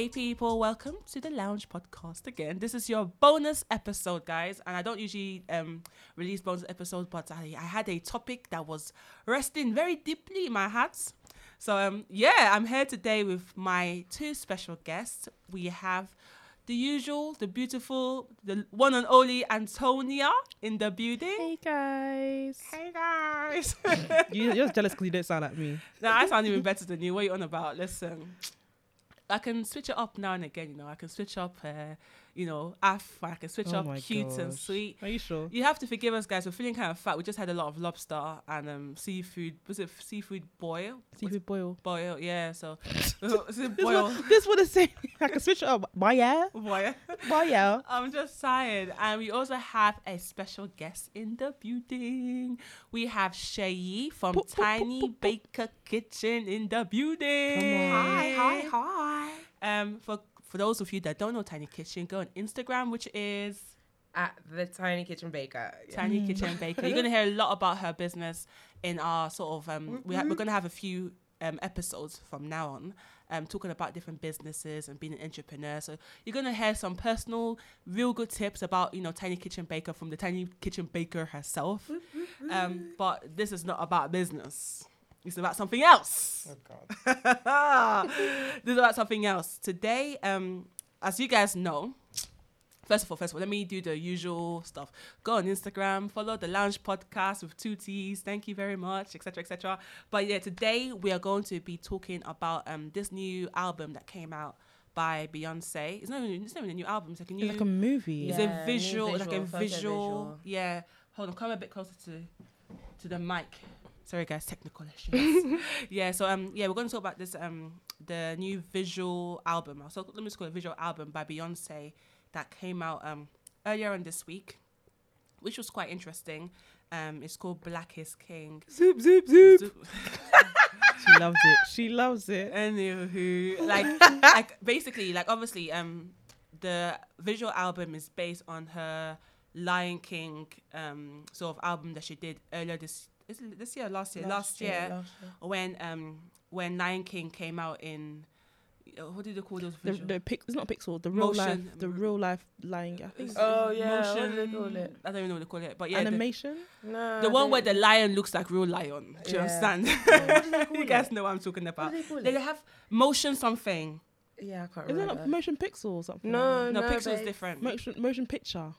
Hey people, welcome to the Lounge Podcast again. This is your bonus episode, guys, and I don't usually um, release bonus episodes, but I, I had a topic that was resting very deeply in my heart. So um, yeah, I'm here today with my two special guests. We have the usual, the beautiful, the one and only Antonia in the building. Hey guys. Hey guys. you, you're jealous because you don't sound like me. no, I sound even better than you. What are you on about? Listen, I can switch it up now and again. You know, I can switch up, uh, you know, af. I can switch Oh up my cute and sweet. Are you sure? You have to forgive us, guys. We're feeling kind of fat. We just had a lot of lobster and um seafood. Was it seafood boil? Seafood boil. Boil, yeah. So, is it This boil? one, this one is saying I can switch it up. Why yeah? Boil. Yeah? I'm just tired. And we also have a special guest in the building. We have Shayi from Boop, Tiny boop, boop. Baker Kitchen in the building. Come on. Hi, hi, hi. Um, for for those of you that don't know Tiny Kitchen, go on Instagram, which is at the Tiny Kitchen Baker. Yeah. Tiny Kitchen Baker. You're gonna hear a lot about her business in our sort of um. We ha- we're gonna have a few um episodes from now on. Um, talking about different businesses and being an entrepreneur. So you're gonna hear some personal, real good tips about you know Tiny Kitchen Baker from the Tiny Kitchen Baker herself. Um, but this is not about business. It's about something else. Oh God. this is about something else. Today, um, as you guys know, first of all, first of all, let me do the usual stuff. Go on Instagram, follow the Lounge Podcast with two T's. Thank you very much, etc., etc. But yeah, today we are going to be talking about um this new album that came out by Beyonce. It's not even, it's not even a new album. It's like a new. It's like a movie. it's Yeah, a new visual, like a visual, visual. visual. Yeah. Hold on, come a bit closer to to the mic. Sorry guys, technical issues. yeah, so um yeah, we're going to talk about this um the new visual album. So let me just call it visual album by Beyonce that came out um earlier on this week, which was quite interesting. Um, it's called Black is King. Zoop zoop zoop. Zoop. She loves it. She loves it. Anywho, like, like basically, like obviously, um, the visual album is based on her Lion King um sort of album that she did earlier this is it this year, or last year, last, year, last year. when um when Lion King came out in uh, what did they call those The, the pic, it's not pixel. The real life. Motion. The real life lying. I think. Oh, yeah, what motion. do they call it? I don't even know what they call it, but yeah, the, Animation. No. the one where the lion looks like real lion. Do you Yeah. understand? What do they call you guys it? know what I'm talking What about. do they call They it? have motion something. Yeah, I can't Is it remember. not motion pixel or something? No, No, no, Pixel's babe. different. Motion motion picture.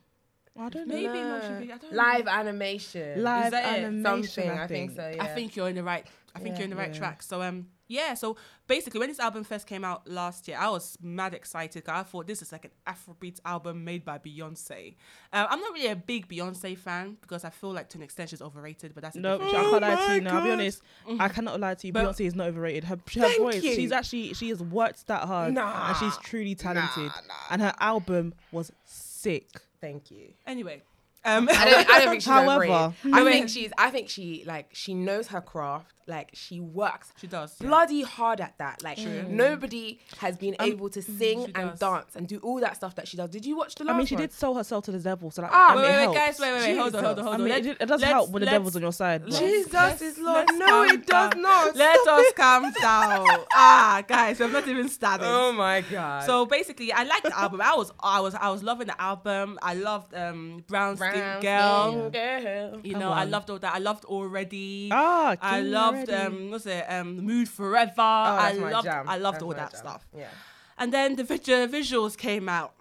I don't know. Maybe No. motion picture, I don't Live know. animation. Live that it? animation. Something, I I think so. Yeah. I think you're in the right. I think Yeah. you're in the right Yeah. track. So um, yeah. So basically, when this album first came out last year, I was mad excited. 'cause I thought this is like an Afrobeat album made by Beyonce. Um, I'm not really a big Beyonce fan because I feel like to an extent she's overrated. But that's a No, different- I can't lie to you now. I'll be God. honest. I cannot lie to you. But- Beyonce is not overrated. Her, her Thank voice, you. she's actually she has worked that hard, Nah. and she's truly talented. Nah, nah. And her album was sick. Thank you. Anyway. Um, I don't, I don't think she's However- overrated. No, I think she's. I think she like she knows her craft. Like she works she does. yeah. bloody hard at that. Like True. nobody has been Um, able to sing and dance and do all that stuff that she does. Did you watch the last I mean, she one? did sell herself to the devil, so that, Ah, I mean, Wait, it wait, wait, guys, wait, wait, wait, hold on, hold on, Jesus. hold I on. mean, Let- it, it does let's- help when the devil's on your side. but- Jesus Let's- is Lord. No, calm it does down. not. Let Stop us it. calm down. ah, guys, we've not even started. Oh my god. So basically, I liked the album. I was, I was, I was loving the album. I loved um, Brown Skin Brown Girl. skin girl. You Come know, I loved all that. I loved already. Ah, I King loved um, what's it? Um, Mood Forever. Oh, I loved, jam. I loved That's all that jam. stuff. Yeah. And then the video visuals came out.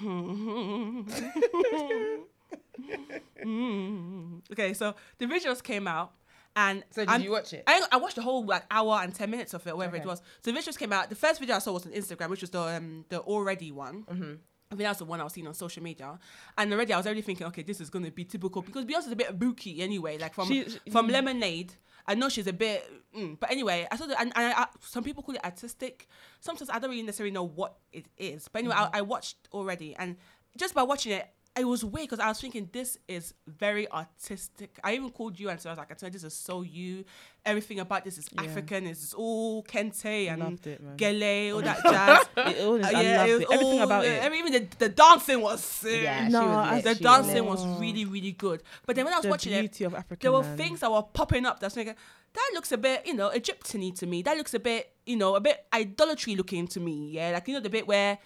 okay, so the visuals came out, and So did I'm- you watch it? I, I watched the whole like hour and ten minutes of it, whatever it was. So the visuals came out. The first video I saw was on Instagram, which was the um, the already one. Mm-hmm. I think that's the one I was seeing on social media, and already I was already thinking, okay, this is gonna be typical because Beyonce's a bit booky anyway. Like from She- she- from mm. Lemonade, I know she's a bit, mm, but anyway, I saw that, and, and I, some people call it artistic. Sometimes I don't really necessarily know what it is, but anyway, Mm-hmm. I, I watched already, and just by watching it, it was weird because I was thinking this is very artistic. I even called you and so I was like, I tell you, this is so you. Everything about this is Yeah. African. It's all kente and it, gele, all that jazz. It all is, Uh, I yeah, loved it was it. Everything about yeah, it. Every, even the, the dancing was sick. Yeah, No, was lit. The dancing lit. was really, really good. But then when I was the watching it, beauty of African. there were man. things that were popping up that's like that looks a bit you know egyptian to me that looks a bit you know a bit idolatry looking to me yeah like you know the bit where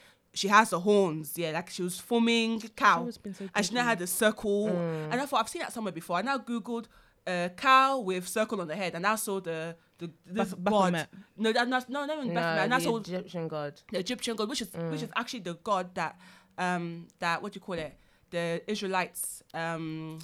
she has the horns yeah like she was forming cow so and she now had the circle Mm. and i thought i've seen that somewhere before i now googled uh, cow with circle on the head and I saw the the Baph- god Baphomet. no that not no not even Baphomet and No, the Egyptian god. the Egyptian god, which is which Mm. is actually the god that um that what do you call it? The Israelites um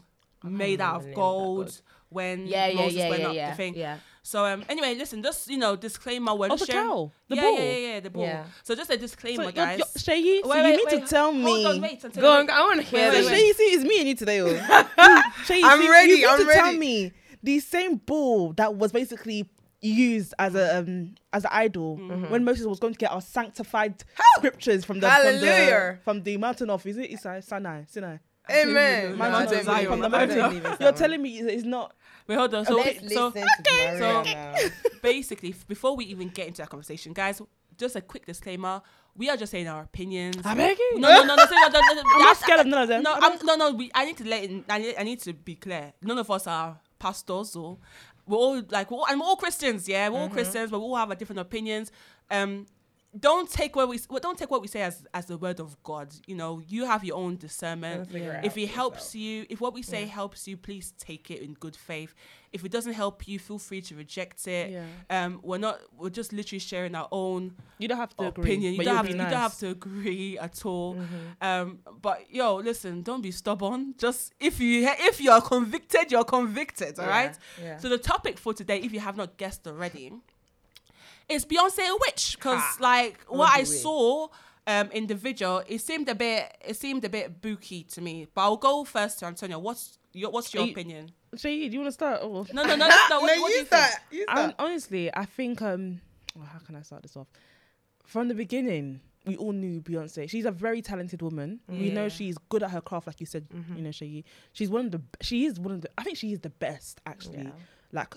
made out of name of that gold when Yeah, yeah, Moses yeah, went yeah, up yeah. the thing. Yeah. So um anyway, listen, just you know, disclaimer we're Oh, the sharing- cow, the yeah, bull. yeah, yeah, yeah, the bull. Yeah. So just a disclaimer, So, guys. Shayi, so Wait, you wait, need wait. to tell me. Hold on, wait until Go on, I want to hear Wait, this. wait, Shayi, see, it's me and you today. Oh. Shayi, I'm ready, You need I'm to tell me the same bull that was basically used as a um, as an idol Mm-hmm. when Moses was going to get our sanctified scriptures from the from the, from the mountain of is it Isai, Sinai Sinai Amen. Mountain No, I of don't Zion. believe from the it. I don't mountain. believe it, You're Simon. telling me it's not. Wait, hold on. So, Let's so listen to Maria so- basically, before we even get into that conversation, guys, just a quick disclaimer: we are just saying our opinions. I beg you. No, no, no, no, no, no, no, no, I'm yeah, not scared of none of them. No, I'm I'm, no, no. We, I need to let. In, I, need, I need to be clear. None of us are pastors, or we're all like, we're all, and we're all Christians. Yeah, we're all Mm-hmm. Christians, but we all have a different opinions. Um, don't take what we well, don't take what we say as as the word of God. You know, you have your own discernment. It If it helps yourself. you, if what we say helps you, please take it in good faith. If it doesn't help you, feel free to reject it. Yeah. Um, we're not. We're just literally sharing our own You don't have to agree. You don't have to, nice. you don't have to agree at all. Mm-hmm. Um, but yo, listen, don't be stubborn. Just if you if you are convicted, you're convicted. All right. Yeah. So the topic for today, if you have not guessed already, is Beyonce a witch? Because like Oh, what I do saw um in the video, it seemed a bit it seemed a bit booky to me. But I'll go first to Antonio. What's your what's your you- opinion? Shayi, do you want to start? Oh. No, no, no, no. no what, no, what do you use think? that. Use that. honestly, I think um, well, how can I start this off? From the beginning, we all knew Beyonce. She's a very talented woman. We know she's good at her craft, like you said. Mm-hmm. You know, she she's one of the she is one of the. I think she is the best actually. Yeah. Like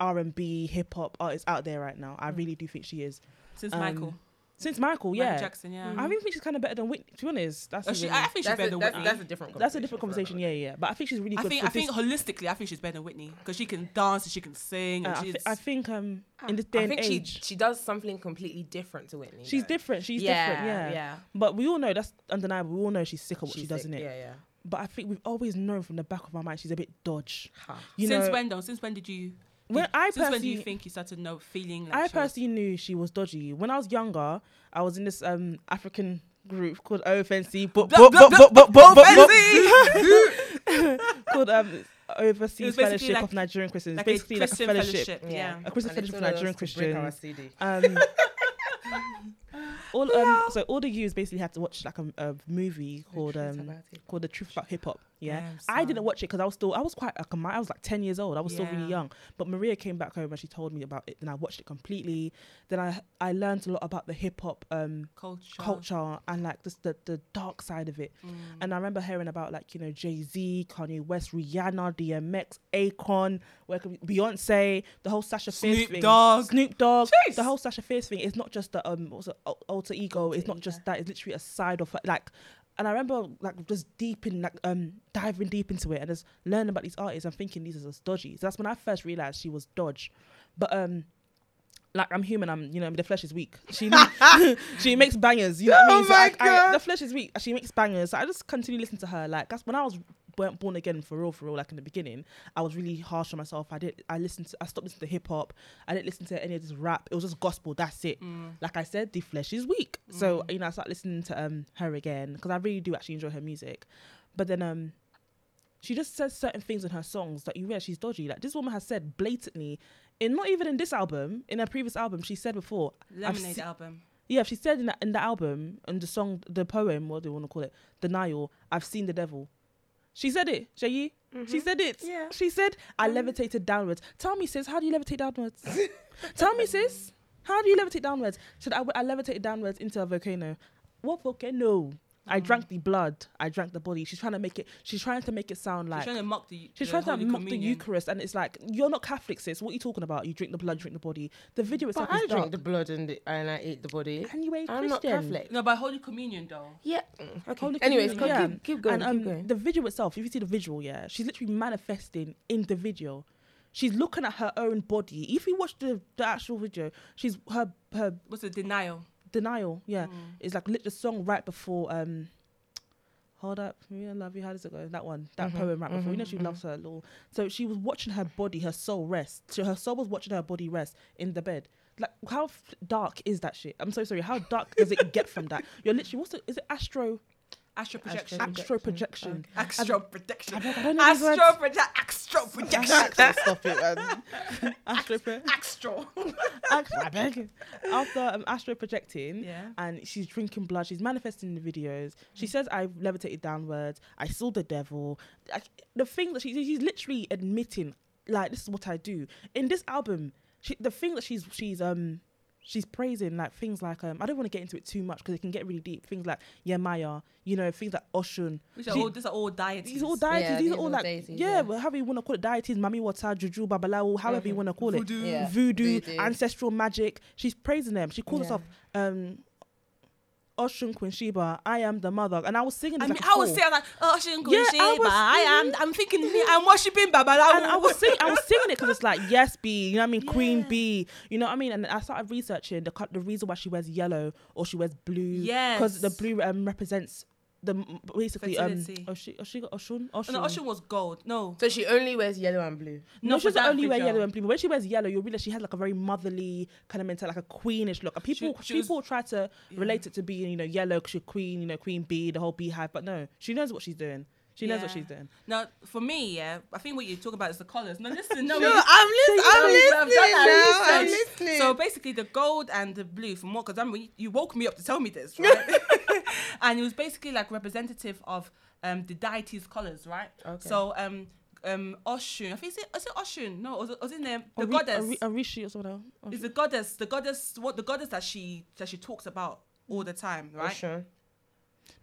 R and B, hip hop artists out there right now. I Mm. really do think she is. Since Um, Michael, Since Michael, yeah. Michael yeah. Jackson, yeah. I even think she's kind of better than Whitney. To be honest, that's Oh, she, even- I think she's That's better a, than Whitney. that's a different. that's a different conversation. Yeah, yeah. But I think she's really I good. think for I think this- holistically, I think she's better than Whitney because she can dance and she can sing uh, and I, she's. thi- I think um in this day I and think age, she she does something completely different to Whitney. she's though. different. She's yeah, different. Yeah. yeah. But we all know that's undeniable. We all know she's sick of what She's she does, sick, in it. Yeah, yeah. But I think we've always known from the back of our mind she's a bit dodge. Ha. You since know, when though? Since when did you? when did- I since when do you personally, think you started know feeling like I she was- personally knew she was dodgy. When I was younger, I was in this um African group called OFNC, but Blah, blah, blah, blah, called um It Overseas was basically Fellowship like- of Nigerian Christians. like basically a like a Christian fellowship. Yeah. A Christian And fellowship it's for all Nigerian us to break our Christians. CD. Um, all um, so all the youths basically had to watch like a, a movie called um called The Truth About Hip Hop. Yeah, Damn, I didn't watch it because I was still I was quite like I was like ten years old. I was still really young. But Maria came back home and she told me about it. Then I watched it completely. Then I I learned a lot about the hip hop um culture. culture and like just the the dark side of it. Mm. And I remember hearing about like you know Jay Z, Kanye West, Rihanna, DMX, Akon, where could be- Beyonce, the whole Sasha Fierce Snoop thing, Dogg. Snoop Dogg, Jeez. the whole Sasha Fierce thing. It's not just the um what's it, alter ego. It's not just that. It's literally a side of like. And I remember like just deep in like um diving deep into it and just learning about these artists and thinking these are just dodgy. So that's when I first realized she was dodge. But um like I'm human, I'm you know the flesh is weak. She she makes bangers, you know what I Oh mean? So my I, I, the flesh is weak. She makes bangers. So I just continue listening to her. Like that's when I was weren't born again for real, for real. Like in the beginning, I was really harsh on myself. I did. I listened to. I stopped listening to hip hop. I didn't listen to any of this rap. It was just gospel. That's it. Mm. Like I said, the flesh is weak. So you know, I started listening to um her again because I really do actually enjoy her music. But then um. She just says certain things in her songs that you realize she's dodgy. Like this woman has said blatantly, in not even in this album, in her previous album, she said before, Lemonade se- album. yeah, she said in the, in the album, in the song, the poem, what do you want to call it? Denial, I've seen the devil. She said it, Shayi. She mm-hmm. said it. Yeah. She said, I mm. levitated downwards. Tell me, sis, how do you levitate downwards? Tell me, sis, how do you levitate downwards? Said, I, I levitated downwards into a volcano. What volcano? I drank the blood. I drank the body. She's trying to make it. She's trying to make it sound like She's trying to mock the. She's the trying to Holy mock the Eucharist, and it's like you're not Catholic, sis. What are you talking about? You drink the blood, drink the body. The video But itself I is dark. drink the blood and, the, and I eat the body. and you ain't I'm not Christian. Catholic. No, by Holy Communion though. Yeah. mm, Okay. Holy Anyways, Communion, yeah. keep, keep going. and um, keep going. the video itself, if you see the visual, yeah, she's literally manifesting in the video. She's looking at her own body. If you watch the, the actual video, she's her her What's the denial? Denial. Yeah, Mm. it's like lit the song right before um. Hold up, me I love you. How does it go? That one, that Mhm, poem right before. You know she mhm. loves her little. So she was watching her body, her soul rest. So her soul was watching her body rest in the bed. Like how f- dark is that shit? I'm so sorry. How dark does it get from that? You're literally what's it? Is it astro Astral projection. Astro projection? Astro projection. I don't, I don't know these words. Astral projection. Astral projection. Stop it, man. astro pro- Astral. I beg you. After um, astro projecting, Yeah. and she's drinking blood. She's manifesting in the videos. She says, "I've levitated downwards. I saw the devil." Like, the thing that she, she's literally admitting, like, this is what I do. In this album, she, the thing that she's she's um she's praising like things like um I don't want to get into it too much because it can get really deep. Things like Yemaya, you know, things like Oshun. Which are She- all, these are all deities. these are all deities. Yeah, these these are all are like deities, yeah, yeah. well, however you want to call it, deities, mami wata, juju, babalawo, however you Mhm. want to call it Voodoo. Yeah. voodoo, Voodoo. ancestral magic. She's praising them. She calls Yeah. herself um Oshun Queen Sheba. I am the mother, and I was singing. I this mean, like a I was fool. saying like, oh, Shinko Yeah, I was- I am. I'm thinking, me, I'm worshiping Babalawo. and I was singing, I was singing it because it's like yes, B, you know what I mean, Queen Yeah. B, you know what I mean, and I started researching the the reason why she wears yellow or she wears blue, Yeah, because the blue um, represents the basically um Fertility. Oshi, Oshi, Oshun, Oshun. No, Ocean was gold. No. So she only wears yellow and blue. No, No, she for doesn't only wear video. yellow and blue. But when she wears yellow, you'll realize she has like a very motherly kind of mentality, like a queenish look. And people she was- people try to relate it to being, you know, yellow because you're queen, you know, queen bee, the whole beehive. But no, she knows what she's doing. She knows what she's doing. Now, for me, yeah, I think what you talk about is the colors. No, listen, no, No, we- I'm, lis- No, I'm I've listening done that now. I'm research. listening. So basically, the gold and the blue, from what, because I mean, you woke me up to tell me this, right? and it was basically like representative of um, the deity's colors, right? Okay. So um, um, Oshun, I think is it, is it Oshun? No, was it, was it name the Ari- goddess? Ari- Arishi or something. is the goddess, the goddess, what the goddess that she that she talks about all the time, right? Oshun.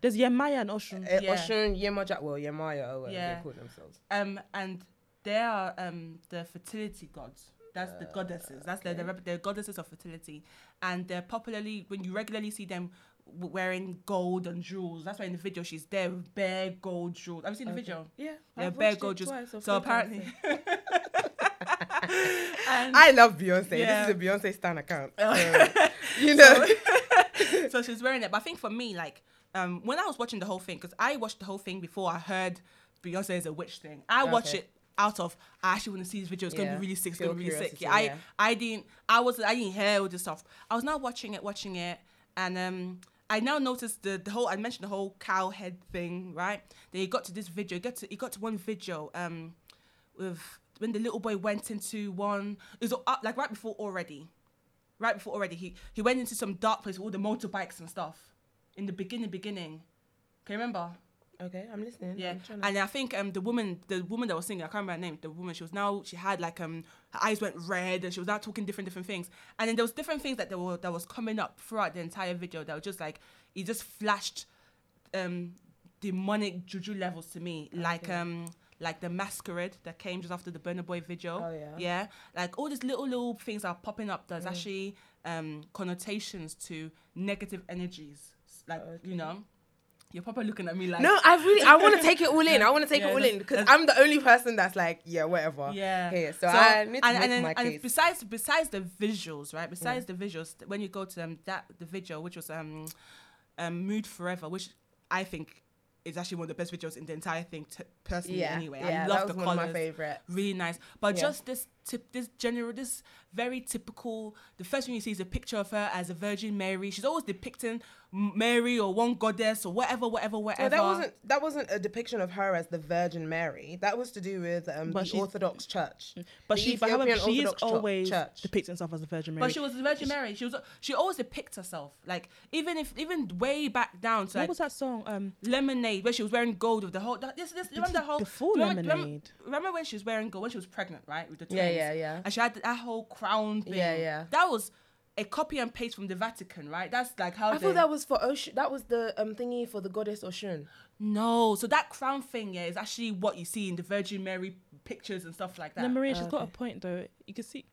There's Yemaya and Oshun. Uh, Yeah. Oshun, Yemaya, well, Yemaya, or whatever Yeah. they call themselves. Um, and they are um the fertility gods. That's the goddesses. That's the, the rep- the goddesses of fertility, and they're popularly when you regularly see them wearing gold and jewels. That's why in the video she's there with bare gold jewels. Have you seen the video? Yeah. Yeah, bare gold jewels. So apparently, and I love Beyonce. Yeah. This is a Beyonce stan account. So, you know. so she's wearing it. But I think for me, like, um, when I was watching the whole thing, because I watched the whole thing before I heard Beyonce is a witch thing. I watched it out of I actually want to see this video. It's gonna be really sick. It's gonna be really sick. Yeah, I yeah. I didn't I was I didn't hear all this stuff. I was now watching it, watching it, and um. I now noticed the, the whole I mentioned the whole cow head thing, right? Then you got to this video, you got to you got to one video, um, with when the little boy went into one it was uh, like right before already right before already he he went into some dark place with all the motorbikes and stuff in the beginning beginning can you remember Okay, I'm listening. yeah I'm to- and i think um the woman the woman that was singing i can't remember her name the woman she was now she had like um her eyes went red and she was now talking different different things and then there was different things that there were that was coming up throughout the entire video that was just like it just flashed um demonic juju levels to me like um like the masquerade that came just after the Burna Boy video. Oh, yeah. Yeah. Like all these little little things are popping up that's Mm. actually um connotations to negative energies. Like, Okay. you know. You're probably looking at me like no, I really, I want to take it all in. I want to take Yeah, it all in because I'm the only person that's like, yeah, whatever. Yeah. Here, so, I need to and, make and, then- my and case. besides besides the visuals, right? Besides the visuals, when you go to um, that the video, which was um, um Mood Forever, which I think is actually one of the best videos in the entire thing. T- personally, yeah, anyway, yeah, I love the colors. of my favorite. really nice. But Yeah. just this tip, this general, this very typical. The first thing you see is a picture of her as a Virgin Mary. She's always depicting Mary or one goddess or whatever, whatever, whatever. No, that wasn't that wasn't a depiction of her as the Virgin Mary. That was to do with um, the Orthodox Church. But The she, but however, she is Orthodox Cho- always Church. depicting herself as the Virgin Mary. But she was the Virgin Mary. She was. She always depicts herself like even if even way back down to what like was that song? Um, Lemonade, where she was wearing gold with the whole. This, this, remember the whole. before remember, remember- Lemonade. Remember, when she was wearing gold when she was pregnant, right, with the twins. Yeah, yeah, yeah. And she had that whole crown thing. Yeah, yeah. That was a copy and paste from the Vatican, right? That's like how I they- thought that was for Oshun. That was the um thingy for the goddess Oshun. No, so that crown thing, yeah, is actually what you see in the Virgin Mary pictures and stuff like that. No, Maria, she's Oh, got a point though. You can see.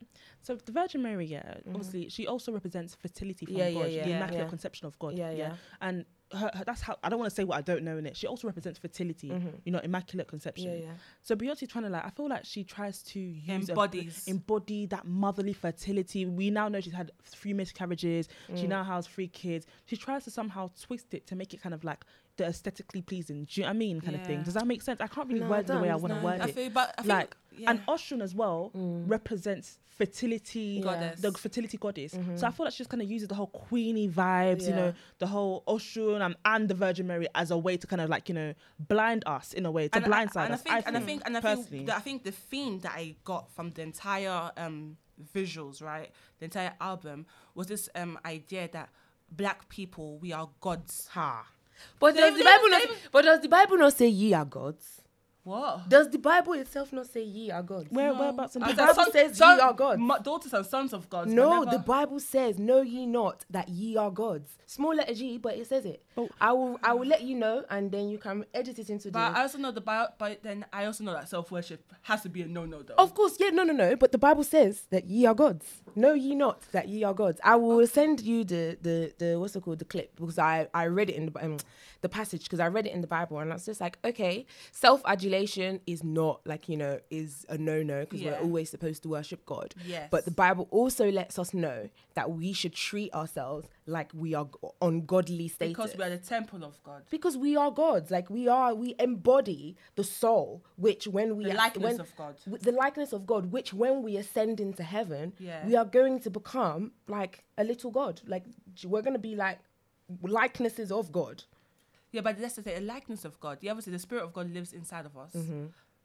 So the Virgin Mary, yeah, obviously she also represents fertility from Mm-hmm. Yeah, God, yeah, the yeah, immaculate yeah. conception of God. Yeah, yeah. And her, her, that's how I don't want to say what I don't know in it. She also represents fertility, you know, immaculate conception. Mm-hmm. Yeah, yeah. So Beyonce trying to like, I feel like she tries to use a- Embodies. embody that motherly fertility. We now know she's had three miscarriages. Mm. She now has three kids. She tries to somehow twist it to make it kind of like the aesthetically pleasing. Do you know what I mean? Kind of thing. Does that make sense? I can't really No, word it the way I want to no. word I it. but I think, like, yeah. and Oshun as well represents fertility, Goddess. the fertility goddess. So I feel like she just kind of uses the whole queenie vibes, you know, the whole Oshun and, and the Virgin Mary as a way to kind of like you know blind us in a way to and, blindside and us. I think, and I think, and I think, that I think the theme that I got from the entire um, visuals, right, the entire album, was this um, idea that black people we are gods. Ha. But They- does the they- Bible not? they- But does the Bible not say ye are gods? What? Does the Bible itself not say ye are gods? Where, whereabouts in the The the Bible says son- ye are gods. mo- daughters and sons of gods. No, but the Bible says, "Know ye not that ye are gods." Small letter G, but it says it. Oh. I will, I will let you know, and then you can edit it into But the. I also know the Bible. But then I also know that self worship has to be a no no though. Of course, yeah, no, no, no. But the Bible says that ye are gods. Know ye not that ye are gods. I will send you the the the what's it called the clip because I I read it in the um, the passage because I read it in the Bible and I was just like, okay, self is not like you know is a no no because Yeah. we're always supposed to worship God. Yes. But the Bible also lets us know that we should treat ourselves like we are on godly status because we are the temple of God. because we are gods like we are we embody the soul which when we The likeness when- of God. the likeness of god which when we ascend into heaven Yeah. we are going to become like a little god like we're going to be like likenesses of god Yeah, but that's the say, a likeness of God. Yeah, obviously the spirit of God lives inside of us.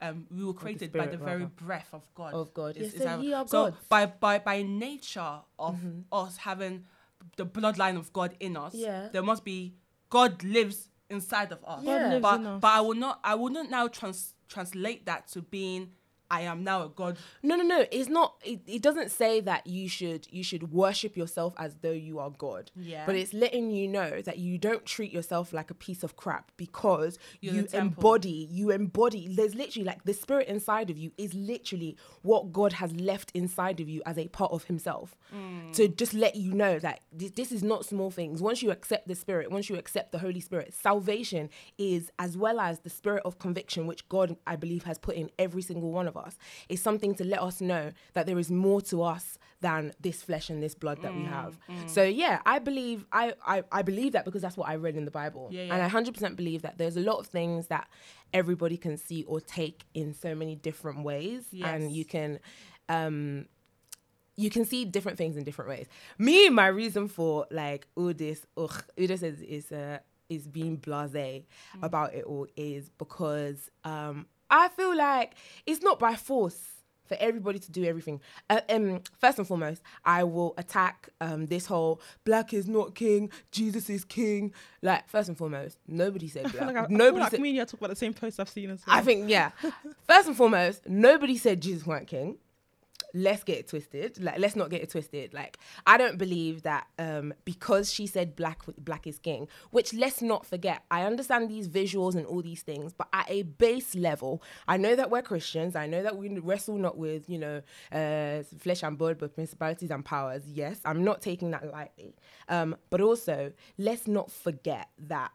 Um, we were created by spirit, the very rather. breath of God. Of God. Is- Yes, is so our- ye are so by by by nature of us having the bloodline of God in us, Yeah. there must be God lives inside of us. God Yeah. lives but in us. but I will not I will not now trans translate that to being I am now a God. no no no it's not it, it doesn't say that you should you should worship yourself as though you are god Yeah. but it's letting you know that you don't treat yourself like a piece of crap because You're you embody you embody there's literally like the spirit inside of you is literally what god has left inside of you as a part of himself Mm. to just let you know that this, this is not small things once you accept the spirit once you accept the holy spirit salvation is as well as the spirit of conviction which god i believe has put in every single one of us is something to let us know that there is more to us than this flesh and this blood Mm, that we have. so yeah i believe I, I i believe that because that's what i read in the bible. Yeah, and i 100% believe that there's a lot of things that everybody can see or take in so many different ways. And you can um you can see different things in different ways. Me, my reason for like all this, ugh, Uda says is uh, is being blasé about it all is because um I feel like it's not by force for everybody to do everything. Uh, um, first and foremost, I will attack um this whole black is not king, Jesus is king. Like first and foremost, nobody said black. like I, I feel nobody like said. me and you talk about the same post I've seen as well. I think yeah. First and foremost, nobody said Jesus weren't king. Let's get it twisted. Like, let's not get it twisted. Like, I don't believe that um, because she said black black is king. Which let's not forget. I understand these visuals and all these things, but at a base level, I know that we're Christians. I know that we wrestle not with you know uh, flesh and blood, but principalities and powers. Yes, I'm not taking that lightly. Um, but also, let's not forget that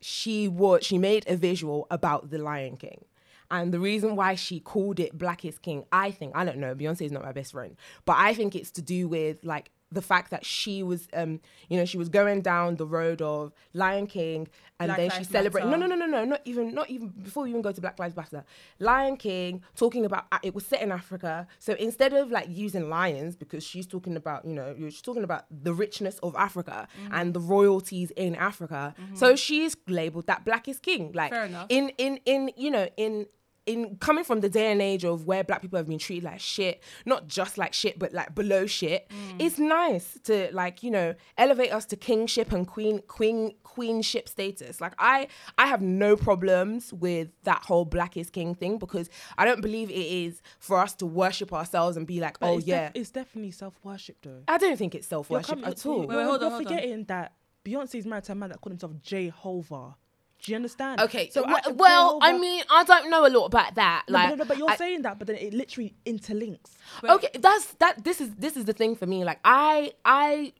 she was she made a visual about the Lion King. And the reason why she called it Black is King, I think, I don't know, Beyonce is not my best friend, but I think it's to do with like the fact that she was, um, you know, she was going down the road of Lion King, and Black then she celebrated. No, no, no, no, no, not even, not even before we even go to Black Lives Matter. Lion King talking about uh, it was set in Africa, so instead of like using lions, because she's talking about, you know, she's talking about the richness of Africa Mm-hmm. and the royalties in Africa. So she's labeled that Black is King, like Fair enough. in in in you know in in coming from the day and age of where black people have been treated like shit, not just like shit, but like below shit, mm. it's nice to like you know elevate us to kingship and queen queen queenship status. Like I I have no problems with that whole black is king thing because I don't believe it is for us to worship ourselves and be like, But oh it's def- yeah. it's definitely self worship though. I don't think it's self-worship com- at all. Wait, wait, hold on, you're hold on. forgetting that Beyonce's married to a man that called himself Jehovah. Do you understand? Okay, so I- well, I mean, I don't know a lot about that. No, like, but, no, but you're I- saying that, but then it literally interlinks. okay, that's that. This is this is the thing for me. Like, I I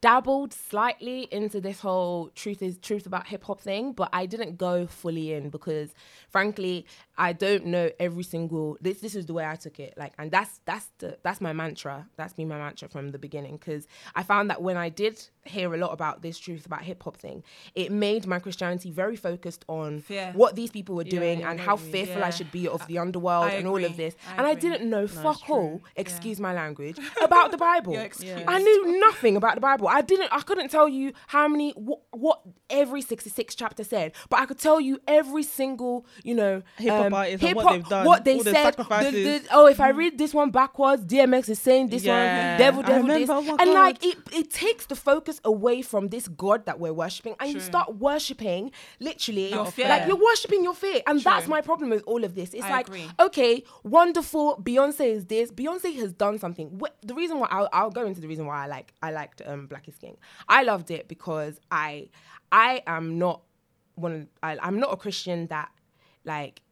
dabbled slightly into this whole truth is truth about hip hop thing, but I didn't go fully in because, frankly, I don't know every single. This this is the way I took it. Like, and that's that's the that's my mantra. That's been my mantra from the beginning because I found that when I did hear a lot about this truth about hip hop thing, it made my Christianity very focused on Fear. what these people were doing yeah, and how fearful Yeah. I should be of the underworld I and all of this. I and I didn't know fuck all, excuse my language, about the Bible. Yeah. I knew nothing about the Bible. I didn't. I couldn't tell you how many what, what every sixty-six chapter said, but I could tell you every single you know Hip-hop um, artist and what hip-hop- they've done, what they the said. sacrifices. the- oh, if I read this one backwards, DMX is saying this Yeah. one, devil, devil, this, oh and like it, it takes the focus away from this God that we're worshiping, and you start worshiping literally Your fear. like you're worshiping your fear, and that's my problem with all of this. It's I like agree. okay, wonderful. Beyonce is this. Beyonce has done something. The reason why I'll, I'll go into the reason why I like I liked um, Black is King. I loved it because I I am not one. Of, I, I'm not a Christian that like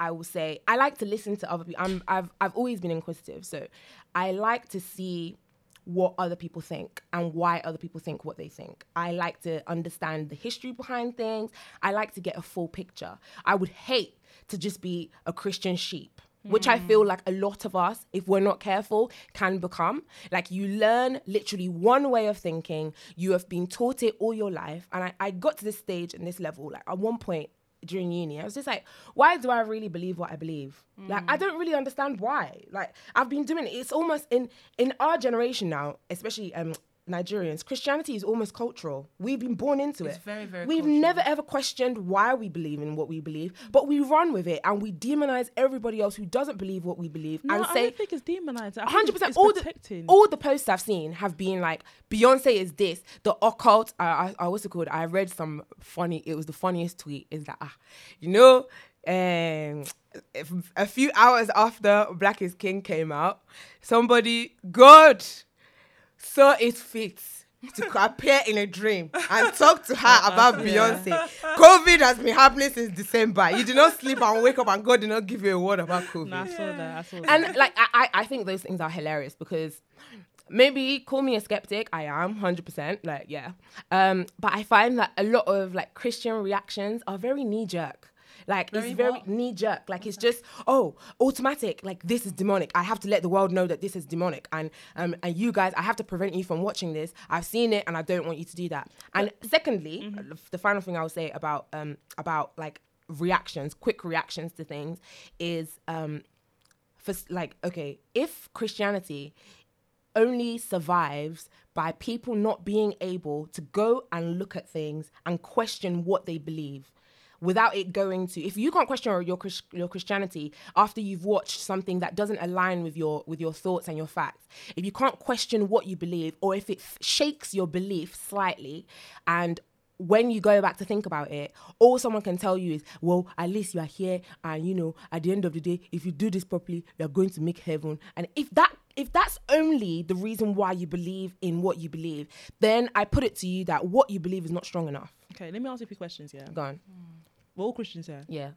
I will say I like to listen to other people. I'm, I've I've always been inquisitive, so I like to see what other people think and why other people think what they think. I like to understand the history behind things. I like to get a full picture. I would hate to just be a Christian sheep. Which I feel mm. like a lot of us, if we're not careful, can become. Like you learn literally one way of thinking, you have been taught it all your life. And I, I got to this stage and this level, like at one point, during uni. I was just like, why do I really believe what I believe? Like I don't really understand why. Like I've been doing it. It's almost in in our generation now, especially um Nigerians, Christianity is almost cultural. We've been born into It's it. very, very We've cultural. never ever questioned why we believe in what we believe, but we run with it and we demonize everybody else who doesn't believe what we believe No, and I say don't think it's demonized. One hundred percent. it's All the all the posts I've seen have been like Beyonce is this, the occult. I, I, I what's it called? I read some funny. It was the funniest tweet. Is that ah, you know, um, if, a few hours after Black is King came out, somebody God saw it fit. To appear in a dream and talk to her about Beyonce. COVID has been happening since December. You did not sleep and wake up, and God did not give you a word about COVID No, I saw that. I saw that. and like I, I think those things are hilarious because maybe call me a skeptic i am 100% like yeah um but i find that a lot of like christian reactions are very knee-jerk like Very it's very knee-jerk. Like it's just oh automatic. Like this is demonic. I have to let the world know that this is demonic. And um and you guys i have to prevent you from watching this. I've seen it and i don't want you to do that. And secondly Mm-hmm. the final thing i would say about um about like reactions quick reactions to things is um for like okay if christianity only survives by people not being able to go and look at things and question what they believe without it going to if you can't question your your, christianity after you've watched something that doesn't align with your with your thoughts and your facts if you can't question what you believe or if it f- shakes your belief slightly and when you go back to think about it, all someone can tell you is, well, at least you are here, and you know, at the end of the day, if you do this properly, you're going to make heaven. And if that if that's only the reason why you believe in what you believe, then I put it to you that what you believe is not strong enough. okay, let me ask you a few questions. Yeah, Go on. Hmm. We're all Christians here. Yeah.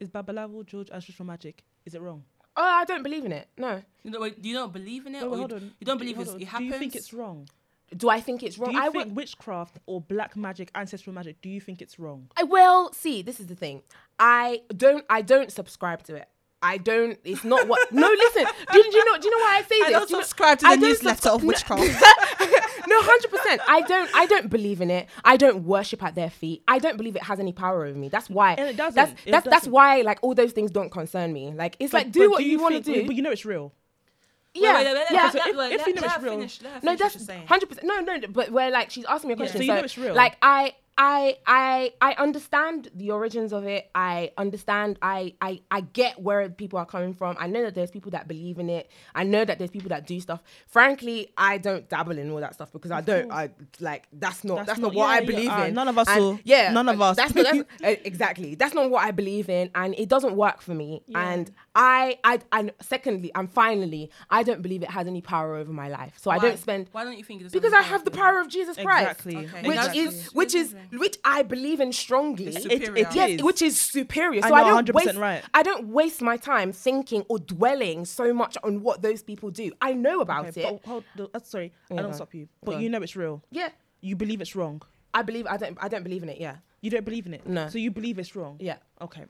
Is Babalawo George ancestral magic? Is it wrong? Oh, I don't believe in it. No. You, know, wait, you don't believe in it, Wait, or wait, you, hold on. you don't Do- believe hold it's, on. it happens. Do you think it's wrong? Do I think it's wrong? Do you I think would- witchcraft or black magic, ancestral magic? Do you think it's wrong? I well, see, this is the thing. I don't I don't subscribe to it. I don't. It's not what. no, listen. Do, do you know? Do you know why I say I this? don't Do you know- subscribe to the don't newsletter of witchcraft. no, hundred percent. I don't. I don't believe in it. I don't worship at their feet. I don't believe it has any power over me. That's why. And it doesn't. That's It that's, that's doesn't. why. Like all those things don't concern me. Like it's like do but what you, want to do. But you know it's real. yeah, Wait, wait, wait, yeah. let- So let- if- let- you know it's real- finish, No, that's hundred percent. No, no, no, but where like she's asking me a question. so you know it's real. Like I, I I I understand the origins of it. I understand. I I I get where people are coming from. I know that there's people that believe in it. I know that there's people that do stuff. Frankly, I don't dabble in all that stuff because I don't. I like that's not that's, That's not, not- what yeah, I yeah, believe uh, in. none of us And will. Yeah, None of us. That's not, that's, uh, exactly. That's not what I believe in, and it doesn't work for me. And I I and secondly, and finally, I don't believe it has any power over my life. So I don't spend Why don't you think it does? because I have the power of Jesus Christ Exactly. Okay. which Exactly. is which is which I believe in strongly. It's superior. it yes, is. which is superior. I So I, know, don't 100% waste. right. I don't waste my time thinking or dwelling so much on what those people do. I know about Okay, it. but hold, uh, sorry, I don't stop you. But you know it's real. Yeah, You believe it's wrong. I believe. I don't. I don't believe in it. Yeah, You don't believe in it. No. So you believe it's wrong. yeah. Okay.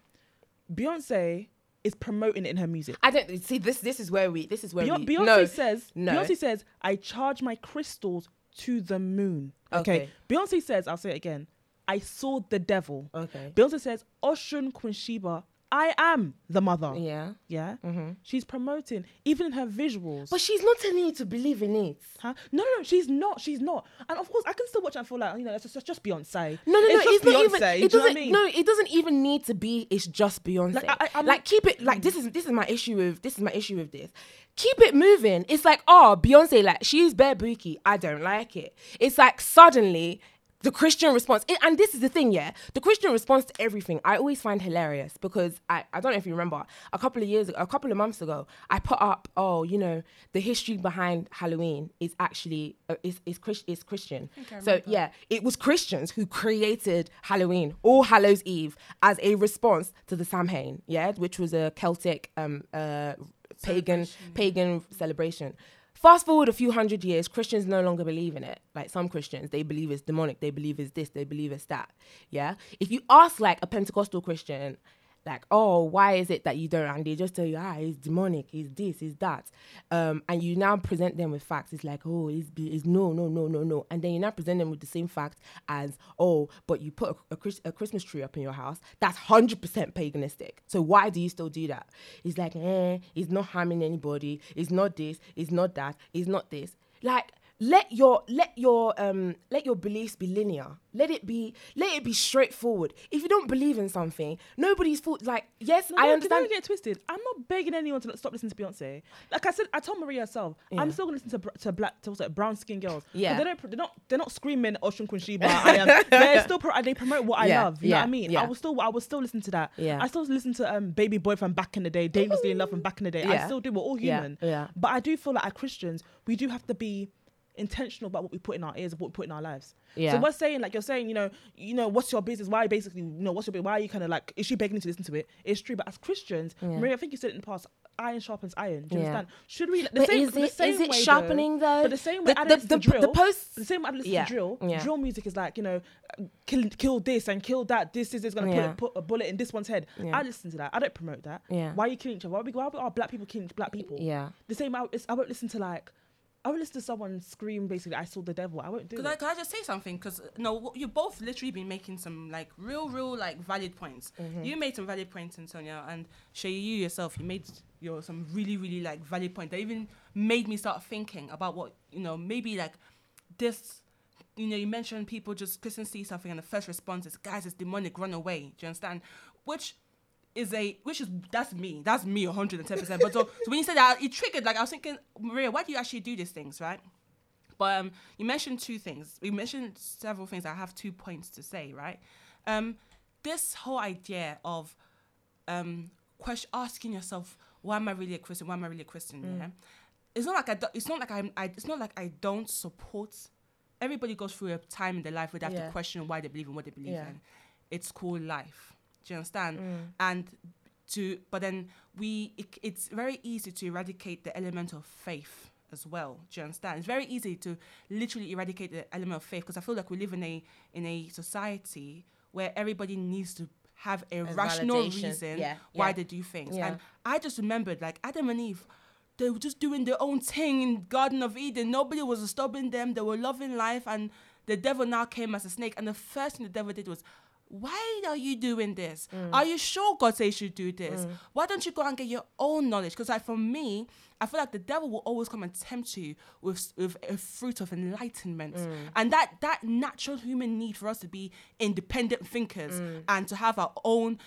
Beyonce is promoting it in her music. I don't see this. This is where we. This is where Beyonce, we. Beyonce no, says. no. Beyonce says, "I charge my crystals to the moon." Okay. Okay. Beyonce says, "I'll say it again. I saw the devil." Okay. Beyonce says, "Oshun Queen Sheba, I am the mother." Yeah. Yeah. Mm-hmm. She's promoting even in her visuals. But she's not telling you to believe in it. Huh? No, no, no, she's not. She's not. And of course, I can still watch and feel like, you know, it's just, it's just Beyonce. No, no, no. it's just not Beyonce. even. do It you know doesn't. what I mean? No, it doesn't even need to be. It's just Beyonce. Like, Like, I- I- I'm- keep it. Like mm. this is this is my issue with this is my issue with this. Keep it moving. It's like oh Beyonce like she's bare bookie. I don't like it. It's like suddenly. The Christian response, it- and this is the thing, yeah. The Christian response to everything, I always find hilarious because I, I don't know if you remember, a couple of years, ago, a couple of months ago, I put up, oh, you know, the history behind Halloween is actually uh, is is, Chris, is Christian. So yeah, it was Christians who created Halloween, All Hallows Eve, as a response to the Samhain, yeah, which was a Celtic um uh pagan pagan celebration. Fast forward a few hundred years, Christians no longer believe in it. Like some Christians, they believe it's demonic, they believe it's this, they believe it's that. Yeah. If you ask like a Pentecostal Christian, like, oh, why is it that you don't? And they just tell you, ah, it's demonic, it's this, it's that. Um, and you now present them with facts. It's like, oh, it's, it's no, no, no, no, no. And then you now present them with the same fact as, oh, but you put a, a, a Christmas tree up in your house. That's 100% paganistic. So why do you still do that? It's like, eh, it's not harming anybody. It's not this, it's not that, it's not this. Like, let your let your um let your beliefs be linear let it be let it be straightforward if you don't believe in something nobody's fault like yes No, i don't- understand get twisted. I'm not begging anyone to stop listening to Beyonce. Like I said, I told Maria herself, Yeah. I'm still gonna listen to to black to brown skin girls Yeah. they don't they're not. They're not screaming Oshun Queen Sheba. I am. They're still. Pro- they promote what I Yeah, love. You know yeah, what I mean? yeah. I will still. I will still listen to that. Yeah. I still listen to um Baby Boy from back in the day, Dangerously in Love from back in the day. I still do. We're all Yeah, human. yeah. But I do feel like as Christians, we do have to be intentional about what we put in our ears what we put in our lives. Yeah. So we're saying like you're saying, you know, you know, what's your business? Why basically, you know, what's your bu- why are you kind of like is she begging you to listen to it? It's true, but as Christians, Yeah. Maria, I think you said it in the past, iron sharpens iron. Do you Yeah. understand? Should we the but same, is the it same is it way, sharpening though But the same way the, I the, the, to drill, the post the same way I listen Yeah, to drill, yeah. drill music is like, you know, kill kill this and kill that. This is, is gonna Yeah. put, put a bullet in this one's head. I listen to that. I don't promote that. Yeah. Why are you killing each other? Why are, we, why are black people killing black people? yeah The same I, it's- I won't listen to like I won't listen to someone scream basically I saw the devil. I won't do it. I, could I just say something? Because no, you both literally been making some like real, real like valid points. Mm-hmm. You made some valid points, Antonia, and Shay, you yourself, you made your some really, really like valid point that even made me start thinking about what you know maybe like this. You know, you mentioned people just Christians see something and the first response is, "Guys, it's demonic, run away." Do you understand? Which is a which is that's me. That's me 110 percent But so, so when you said that, it triggered like I was thinking, Maria, why do you actually do these things, right? But um, you mentioned two things. You mentioned several things. I have two points to say, right? Um, this whole idea of um, question, asking yourself, why am I really a Christian? Why am I really a Christian? Mm. Yeah, it's not like I. Do, it's not like I'm. I, it's not like I don't support. Everybody goes through a time in their life where they have Yeah. to question why they believe in what they believe Yeah. in. It's called life. Do you understand? Mm. And to, but then we, it, it's very easy to eradicate the element of faith as well. Do you understand? It's very easy to literally eradicate the element of faith because I feel like we live in a in a society where everybody needs to have a, A rational validation. reason Yeah, why yeah. they do things. Yeah. And I just remembered like Adam and Eve. They were just doing their own thing in Garden of Eden. Nobody was stopping them. They were loving life, and the devil now came as a snake. And the first thing the devil did was, why are you doing this? Mm. Are you sure God says you should do this? Why don't you go and get your own knowledge? Because like for me, I feel like the devil will always come and tempt you with with a fruit of enlightenment, Mm. and that that natural human need for us to be independent thinkers Mm. and to have our own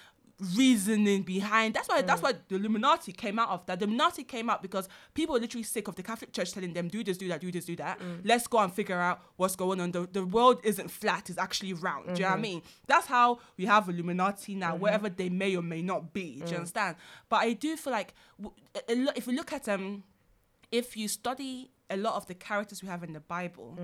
reasoning behind that's why Mm. that's why the Illuminati came out of that. The Illuminati came out because people are literally sick of the Catholic Church telling them do this, do that, do this, do that. Mm. Let's go and figure out what's going on. The, the world isn't flat; it's actually round. Do you know Mm-hmm. what I mean? That's how we have Illuminati now, wherever they may or may not be. Mm. Do you understand? But I do feel like w- a- a if you look at um, if you study a lot of the characters we have in the Bible.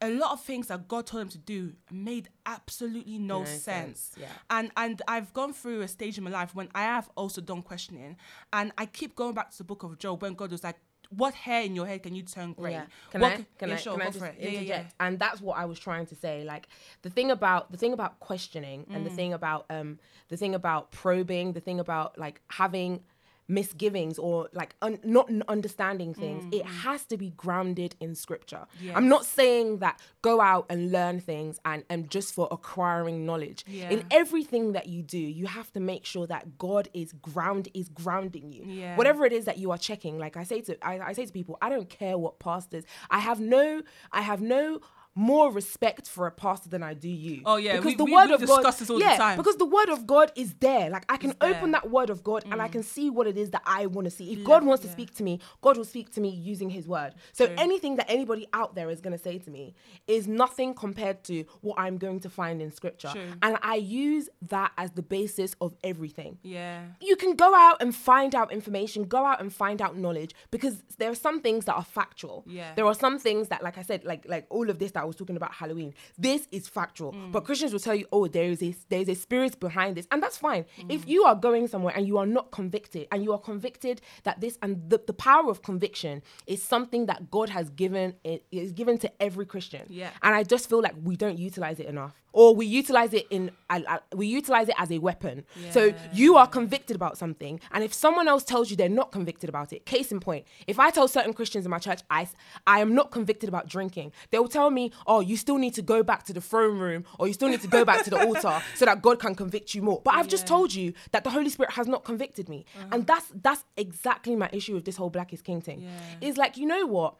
Mm. A lot of things that God told them to do made absolutely no, No sense. sense, yeah. And and I've gone through a stage in my life when I have also done questioning, and I keep going back to the book of Job when God was like, "What hair in your head can you turn grey? Yeah. Can What I? Can yeah, I? sure, can I just. Yeah, interject? yeah, yeah. And that's what I was trying to say. Like the thing about the thing about questioning and Mm. the thing about um the thing about probing, the thing about like having misgivings or like un- not understanding things it mm. has to be grounded in scripture. I'm not saying that go out and learn things and and just for acquiring knowledge. Yeah. in everything that you do you have to make sure that god is ground is grounding you. Yeah. whatever it is that you are checking like i say to I, I say to people i don't care what pastors i have no i have no more respect for a pastor than I do you. Oh, yeah, because we- the we- word we of God, this all the yeah, time. because the word of God is there. Like I can It's there. Mm. open that word of God and I can see what it is that I want to see. If God wants to speak to me, God will speak to me using His word. So anything that anybody out there is going to say to me is nothing compared to what I'm going to find in Scripture, True. and I use that as the basis of everything Yeah. you can go out and find out information, go out and find out knowledge because there are some things that are factual. Yeah. There are some things that, like I said, like like all of this that I was talking about Halloween. This is factual, Mm. but Christians will tell you, oh, there is a there is a spirit behind this, and that's fine. Mm. If you are going somewhere and you are not convicted, and you are convicted that this and the, the power of conviction is something that God has given it is given to every Christian. Yeah. And I just feel like we don't utilize it enough. Or we utilize it in, uh, uh, we utilize it as a weapon. So you are convicted about something, and if someone else tells you they're not convicted about it, case in point, if I tell certain Christians in my church, i i am not convicted about drinking, they will tell me, oh, you still need to go back to the throne room, or you still need to go back to the altar so that God can convict you more. But I've just told you that the Holy Spirit has not convicted me, and that's that's exactly my issue with this whole Black is King thing. Is like, you know what?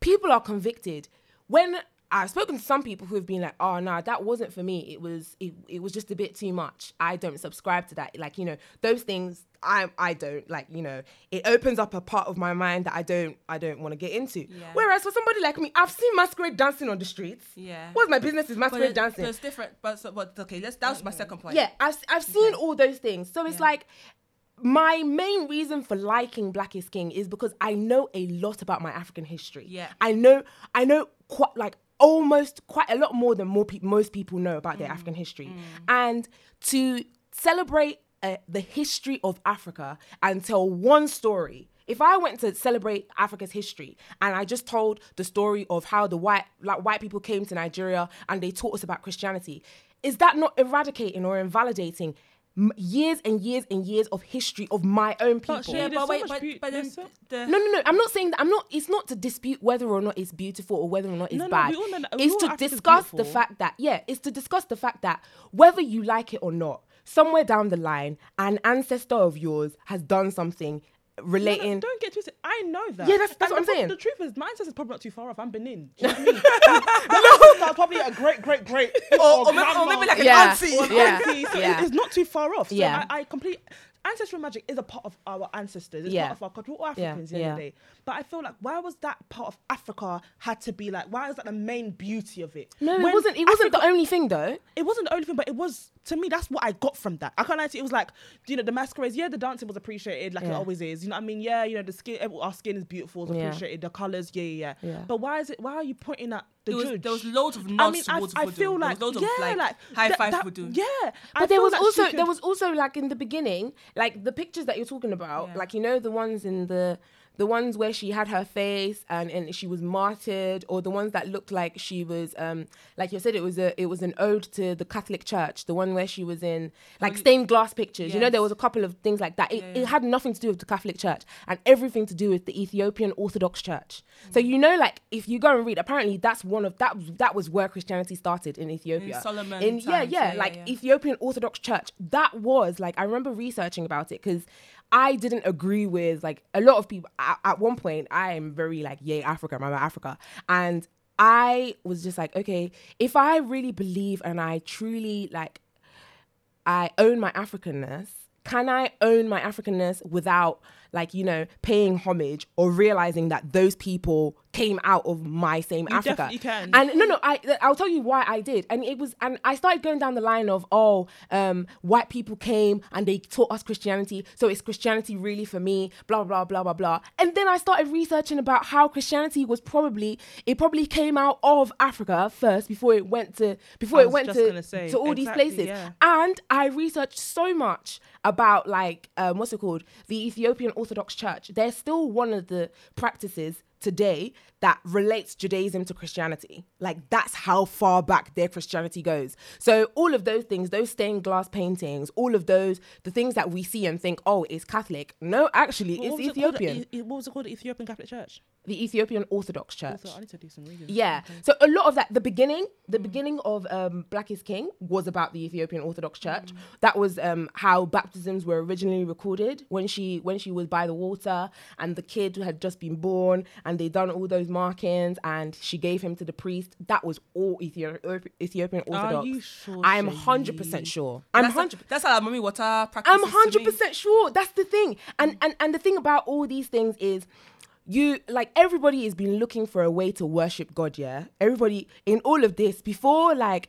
People are convicted when I've spoken to some people who have been like, oh no, that wasn't for me. It was it, it was just a bit too much. I don't subscribe to that. Like, you know, those things I I don't like, you know, it opens up a part of my mind that I don't I don't want to get into. Whereas for somebody like me, I've seen masquerade dancing on the streets. Yeah. What's my business is masquerade it- dancing. It's different, but, so, but okay, let's. That was my second point. Yeah, I've, I've seen all those things. So it's like my main reason for liking Black is King is because I know a lot about my African history. Yeah. I know I know quite like almost quite a lot more than more people most people know about Mm. their African history. And to celebrate uh, the history of Africa and tell one story if I went to celebrate Africa's history and I just told the story of how the white like white people came to Nigeria and they taught us about Christianity, is that not eradicating or invalidating m- years and years and years of history of my own people? But Shay, Yeah, but so wait, much but, beauty- but then so- the, no, no, no. I'm not saying that. I'm not. It's not to dispute whether or not it's beautiful or whether or not it's No, no, bad. we all know that- it's all to Africa's discuss the fact that yeah, it's to discuss the fact that whether you like it or not, somewhere down the line, an ancestor of yours has done something No, no, relating. don't get twisted. I know that. Yeah, that's- that's what the I'm saying. The truth is, my ancestors probably not too far off. I'm Benin. Do you know what I mean? no, That's probably a great, great, great. or, or, maybe, or maybe like an Yeah. auntie. or an Yeah. auntie, so Yeah. It's not too far off. So Yeah. I, I complete. Ancestral magic is a part of our ancestors. It's Yeah. part of our culture. We're all Yeah, Africans at the yeah. day. But I feel like why was that part of Africa had to be like? Why is that the main beauty of it? no, it wasn't. It wasn't Africa- the only thing though. it wasn't the only thing, but it was to me. That's what I got from that. I can't lie to you. It was like, you know, the masquerades. Yeah, the dancing was appreciated, like it always is. You know what I mean? Yeah, you know, the skin, our skin is beautiful, it's Yeah. appreciated. The colors, yeah, yeah, yeah, Yeah. But why is it? Why are you pointing at the There was, judge? there was loads of I nods mean, I, towards I voodoo. feel There like, was loads yeah, of, like high that- five that- voodoo. Yeah, I But there was like also could- there was also like in the beginning, like the pictures that you're talking about, Yeah. like you know the ones in the the ones where she had her face and, and she was martyred, or the ones that looked like she was, um, like you said, it was a it was an ode to the Catholic Church. The one where she was in like stained glass pictures. You know, there was a couple of things like that. It, Yeah, it had nothing to do with the Catholic Church and everything to do with the Ethiopian Orthodox Church. So Mm. you know, like if you go and read, apparently that's one of that that was where Christianity started in Ethiopia. Solomon In- yeah, times, yeah, yeah, like yeah. Ethiopian Orthodox Church. That was like I remember researching about it because I didn't agree with like a lot of people. At, at one point, I am very like yay Africa, Mama Africa, and I was just like, okay, if I really believe and I truly like I own my Africanness, can I own my Africanness without like, you know, paying homage or realizing that those people came out of my same You Africa? definitely can. And no, no, I I'll tell you why I did. And it was and I started going down the line of, oh, um, white people came and they taught us Christianity, so it's Christianity really for me? Blah blah blah blah blah. And then I started researching about how Christianity was probably it probably came out of Africa first before it went to before it went to, say, to all these places. yeah. And I researched so much about like um, what's it called? The Ethiopian Orthodox Church. They're still one of the practices today that relates Judaism to Christianity. Like that's how far back their Christianity goes. So all of those things, those stained glass paintings, all of those, the things that we see and think, oh, it's Catholic. No, actually, What it's it called? Ethiopian. E- what was it called? Ethiopian Catholic Church. the Ethiopian Orthodox Church. Also, I need to do some reading. Yeah. So a lot of that, the beginning, the beginning of um, Black is King was about the Ethiopian Orthodox Church. That was um, how baptisms were originally recorded when she when she was by the water and the kid who had just been born and they done all those markings and she gave him to the priest. That was all Ethio- Ethiopian Orthodox. you sure, I am hundred percent sure. I'm that's, hundred. that's how mommy water practices. I'm hundred percent sure. That's the thing. And and and the thing about all these things is you like everybody has been looking for a way to worship God, yeah? Everybody in all of this, before like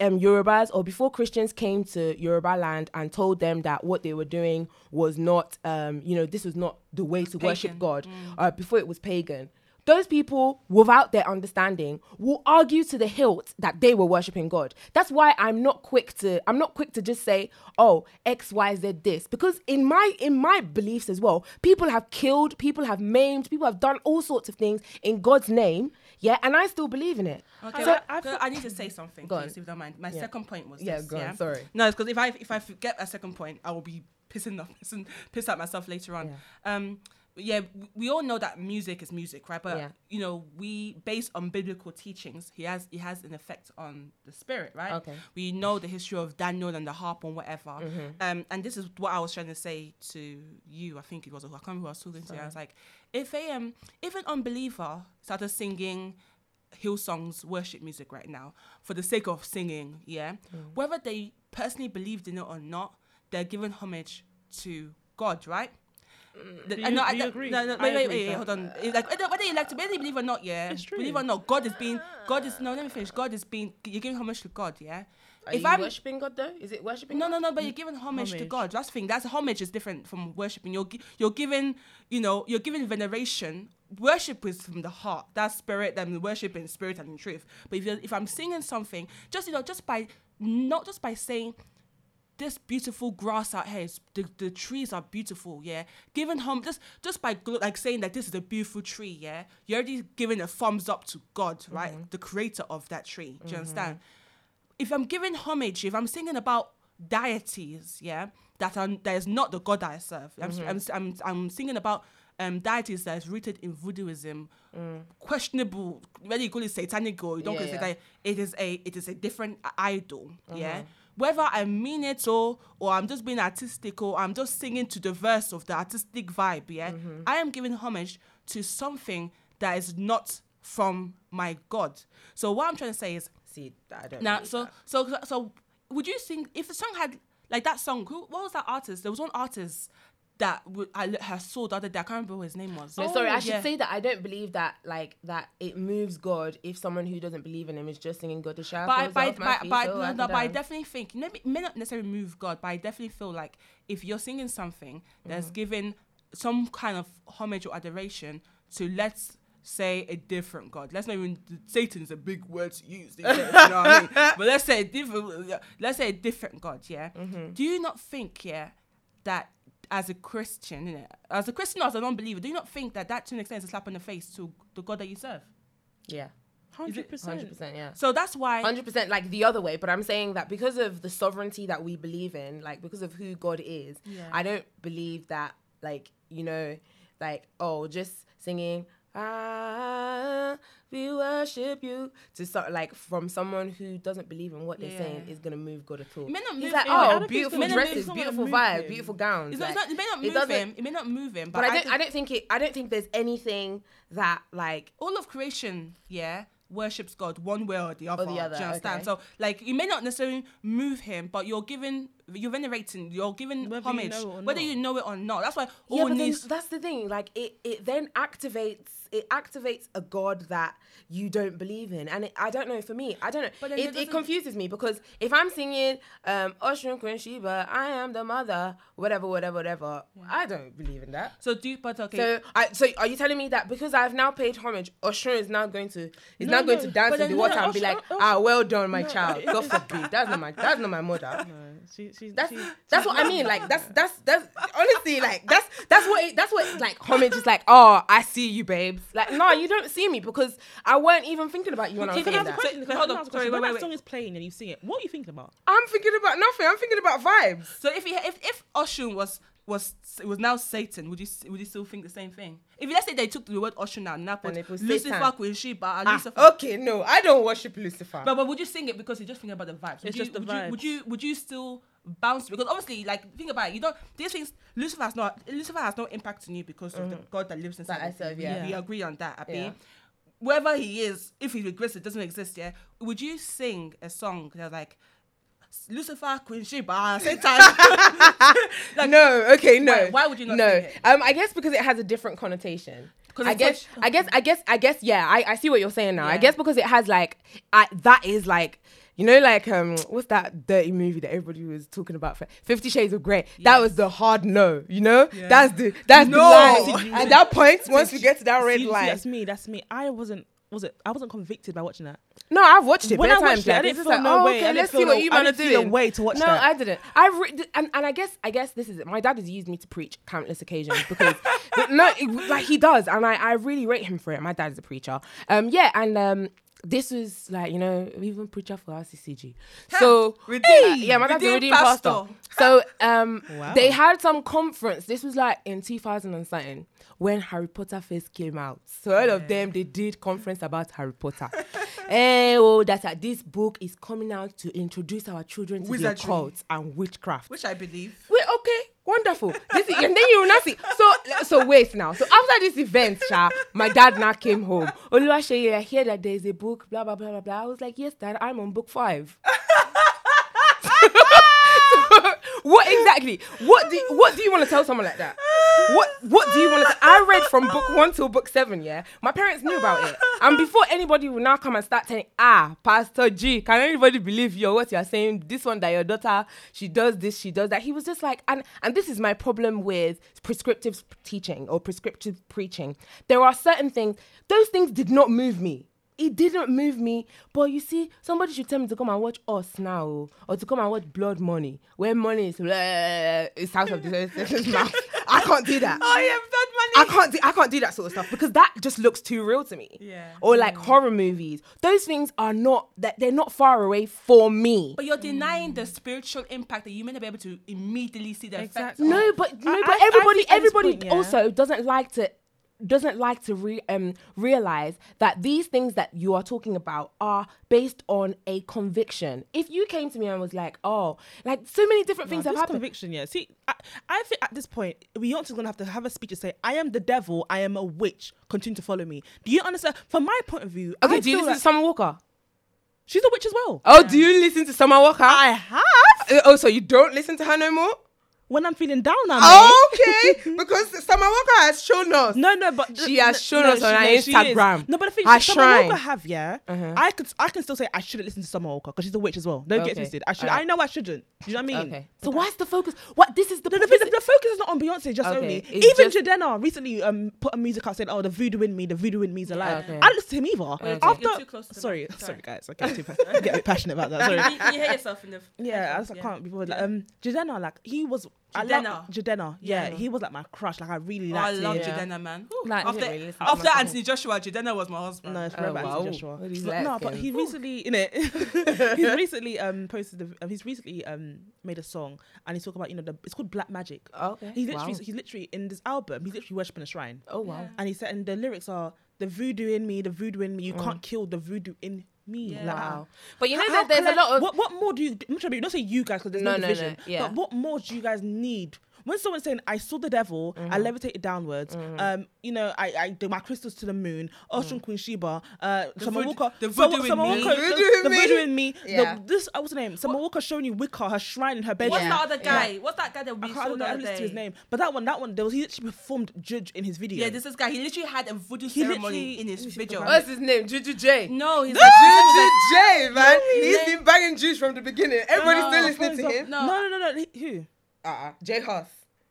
um Yorubas or before Christians came to Yoruba land and told them that what they were doing was not um, you know, this was not the way to worship Pagan. God. Uh, before it was pagan. Those people, without their understanding, will argue to the hilt that they were worshiping God. That's why I'm not quick to I'm not quick to just say, oh, X, Y, Z this. Because in my in my beliefs as well, people have killed, people have maimed, people have done all sorts of things in God's name. Yeah, and I still believe in it. Okay, So- I, I, I need to say something, Go on. please, if you don't mind. My Yeah. second point was Yeah, this. go on, yeah? sorry. No, it's because if I if I forget a second point, I will be pissing off, pissing, piss at myself later on. Um, yeah, we all know that music is music, right? But Yeah. you know, we based on biblical teachings, he has he has an effect on the spirit, right? Okay. We know the history of Daniel and the harp and whatever. Mm-hmm. Um, and this is what I was trying to say to you. I think it was I can't remember who I was talking to. I was like, if a um if an unbeliever started singing Hillsong's worship music right now for the sake of singing, yeah, Mm. whether they personally believed in it or not, they're giving homage to God, right? The- Do you- uh, no, I- do you agree? No, no, wait, wait, wait, hold on. It's Like whether whether you like to whether you believe or not, yeah. It's true. Believe or not, God is being ah. God is no. Let me finish. God is being you're giving homage to God, yeah. Are if you I'm worshiping God though? Is it worshiping? no, God? no, no, but you're mm. giving homage, to God. That's the thing. That's homage is different from worshiping. You're you're giving, you know, you're giving veneration. Worship is from the heart. That's spirit. Then worship in spirit and in truth. But if you're, if I'm singing something, just you know, just by not just by saying this beautiful grass out here, is, the, the trees are beautiful, yeah. Giving home just just by gl- like saying that this is a beautiful tree, yeah. You're already giving a thumbs up to God, mm-hmm. right, the creator of that tree. Do you mm-hmm. understand? if I'm giving homage, if I'm singing about deities, yeah, that are that is not the God I serve. I'm, mm-hmm. I'm, I'm, I'm singing about um, deities that is rooted in voodooism, mm. questionable. Whether you call it satanic or you don't Yeah, call it yeah. satanic, it is a it is a different idol, yeah. Uh-huh. Whether I mean it or or I'm just being artistic or I'm just singing to the verse of the artistic vibe, yeah, mm-hmm. I am giving homage to something that is not from my God. So what I'm trying to say is See, I don't. now, so that. so so would you think if the song had like that song? Who what was that artist? There was one artist that w- I l- her saw the other day. I can't remember what his name was. No, sorry, I should Oh, yeah. say that I don't believe that like that it moves God if someone who doesn't believe in him is just singing God to shout. But I, but, I- but, but, so no, no, but I definitely think maybe may not necessarily move God, but I definitely feel like if you're singing something that's Mm-hmm. giving some kind of homage or adoration to let's say a different God. Let's not even Satan's a big word to use. you know what I mean? But let's say a different let's say a different God, yeah. Mm-hmm. Do you not think, yeah, that as a Christian, innit? as a Christian or as a non-believer, do you not think that that to an extent is a slap in the face to the God that you serve? Yeah. Hundred Hundred percent. percent. Yeah. So that's why. Hundred percent, like the other way. But I'm saying that because of the sovereignty that we believe in, like because of who God is, Yeah. I don't believe that, like you know, like oh, just singing ah, we worship you to start like from someone who doesn't believe in what they're Yeah. saying is gonna move God at all. It may not He's move like, him. Oh, don't think it's beautiful dresses, it's not gonna beautiful vibe, him. beautiful gowns. Like- not, it may not move doesn't. him. It may not move him. But, but I don't, think I don't think it. I don't think there's anything that like all of creation, yeah, worships God one way or the other. the other, Do you understand? okay. So, like, you may not necessarily move him, but you're giving, you're venerating, you're giving Whether you homage, know whether you know it or not. That's why yeah, all then that's the thing. Like it, it then activates. It activates a god that you don't believe in, and it, I don't know. For me, I don't know. But it, it it confuses me because if I'm singing um Oshun Queen Sheba, I am the mother, whatever, whatever, whatever, I don't believe in that. So do, but okay. So, I, so are you telling me that because I've now paid homage, Oshun is now going to is No, now going to dance in the then- water no, and be like, ah, well done, my No, child. God forbid, that's not my that's not my mother. No, she, she's That's she, that's what I mean. Like that's that's that's honestly like that's that's what it, that's what like homage is like. Oh, I see you, babes. Like no, you don't see me because I weren't even thinking about you when I was Can I saying ask a that. question? Hold Hold on, on, sorry, sorry, when wait, that wait, song is playing and you sing it, what are you thinking about? I'm thinking about nothing. I'm thinking about vibes. So if he, if if Oshun was was was now Satan, would you would you still think the same thing? If let's say they took the word Oshun out and now put they put Lucifer, Satan. Queen Sheba, Ah, Lucifer. okay, no, I don't worship Lucifer. But, but would you sing it because you're just thinking about the vibes? Would It's you, just the would You, would you would you still bounce because obviously like think about it, you don't these things Lucifer has not Lucifer has no impact on you because of the God that lives inside That I of you. serve, We- yeah. we, agree on that. Abi. Yeah. Wherever he is, if he regrets it doesn't exist, yeah. Would you sing a song that's like Lucifer, Queen Sheba, Satan? like, no, okay, no. Why- why would you not No, sing it? um, I guess because it has a different connotation. I guess, such- I guess, I guess, I guess, yeah. I, I see what you're saying now. I guess because it has like, I, that is like, you know, like um, what's that dirty movie that everybody was talking about? For Fifty Shades of Grey. That was the hard no. You know, Yeah. that's the that's No. the line. At that point, once we get to that red line, that's me. That's me. I wasn't. Was it? I wasn't convicted by watching that. no, I've watched it. When I watched times, it, I didn't feel like, no oh, way. Okay, didn't let's see what no- you I man are didn't feel a doing. way to watch no, that. I didn't. I re- and, and I guess I guess this is it. My dad has used me to preach countless occasions because no, it- like he does, and I, I really rate him for it. My dad is a preacher. Um, yeah, and um. This was like you know even preacher for RCCG, so hey, yeah, my dad's a redeemed redeemed pastor. pastor. So um, Wow. they had some conference. This was like in 2000 and something when Harry Potter first came out. So all of them they did conference about Harry Potter. Eh, oh, that uh, this book is coming out to introduce our children to Wizardry. the occult and witchcraft. which I believe. Wait, okay, wonderful. This is, and then you will not see. So, so wait now. So after this event, Sha, my dad now came home. Oluwaseyi, I hear that there is a book, blah blah blah blah blah. I was like, yes, dad, I'm on book five. what exactly? What do what do you want to tell someone like that? What what do you want to? say? I read from book one till book seven. Yeah, my parents knew about it, and before anybody will now come and start telling, ah, Pastor G, can anybody believe you? What you are saying? This one that your daughter she does this, she does that. He was just like, and and this is my problem with prescriptive teaching or prescriptive preaching. There are certain things; those things did not move me it didn't move me. But you see, somebody should tell me to come and watch Us now, or to come and watch Blood Money, where money is it's out of the this mouth. I can't do that. Oh yeah, blood Money. I can't do I can't do that sort of stuff because that just looks too real to me. Yeah. Or like horror movies. Those things are not that they're not far away for me. But you're denying the spiritual impact that you may not be able to immediately see the effects. Exactly. of. No, but no, I- but I- I everybody, think at this everybody point, yeah. also doesn't like to doesn't like to re, um, realize that these things that you are talking about are based on a conviction. If you came to me and was like, "Oh, like so many different things have happened," conviction, yeah. See, I, I think at this point, we Beyonce's gonna have to have a speech to say, "I am the devil. I am a witch. Continue to follow me." Do you understand? From my point of view, okay, I do you listen like to Summer Walker? she's a witch as well. Oh, do you listen to Summer Walker? I have Uh, oh, so you don't listen to her no more? When I'm feeling down. I'm Okay, because Summer Walker has shown us. No, no, but She has no, shown no, us on she- her no, she is. Instagram. No, but the thing Her is, Summer shrine. Walker have yeah. I could, I can still say I shouldn't listen to Summer Walker because she's a witch as well. Don't get twisted. I should, Alright. I know I shouldn't. Do you know what I mean? Okay. So why's the focus? What this is the The, the, the, the focus is not on Beyonce just Okay, only. it's Even just- Jidenna recently um put a music out saying, "Oh, the voodoo in me, the voodoo in me is alive." Okay. I didn't listen to him either. Okay. After, You're too close to the sorry, sorry, Sorry. guys, I get too get passionate about that. Sorry. Can you, can you hear yourself in the? Yeah, I, just, can't be bothered. Like, um, Jidenna, like he was I Jidenna. love Jidenna. Yeah, Yeah. he was like my crush. Like I really liked Oh, I love him. Yeah. Jidenna, man. Whew. Like- after really after Anthony Joshua, Jidenna was my husband. No, it's Oh, forever wow. Anthony Joshua. Well, he's But no, but he recently in it. he's recently um posted. The, um, he's recently um made a song and he's talking about you know the it's called Black Magic. Okay. He's literally Wow. he's literally in this album. He's literally worshiping a shrine. Oh wow. Yeah. And he said, and the lyrics are the voodoo in me, the voodoo in me. You can't kill the voodoo in me. Yeah. Like, Wow. But you know how that there's can a I- lot of what. What more do you? I'm trying to be- not say you guys because there's no, No, no, no, yeah. But what more do you guys need? When someone's saying, "I saw the devil, I Mm-hmm. levitated downwards," um, you know, I, I did my crystals to the moon, Oshun Queen Sheba, uh, Summer vood- Walker, the Summer- voodoo in Summer me. Walker, Voodoo the, in the me. voodoo in me. the- this, uh, what's the name? Summer Walker showing you Wicca, her shrine in her bedroom. What's Yeah. the other guy? What's that guy that we I saw can't I don't the know, other listen to his name, but that one, that one, there was he literally performed judge in his video. Yeah, this is guy. He literally had a voodoo He ceremony in his let me see video. What's his name? Juju J. No, he's Juju J, man. He's name- been banging juice from the beginning. Everybody's still listening to him. No. no, no, no, no. Who? Uh-uh. J Hus.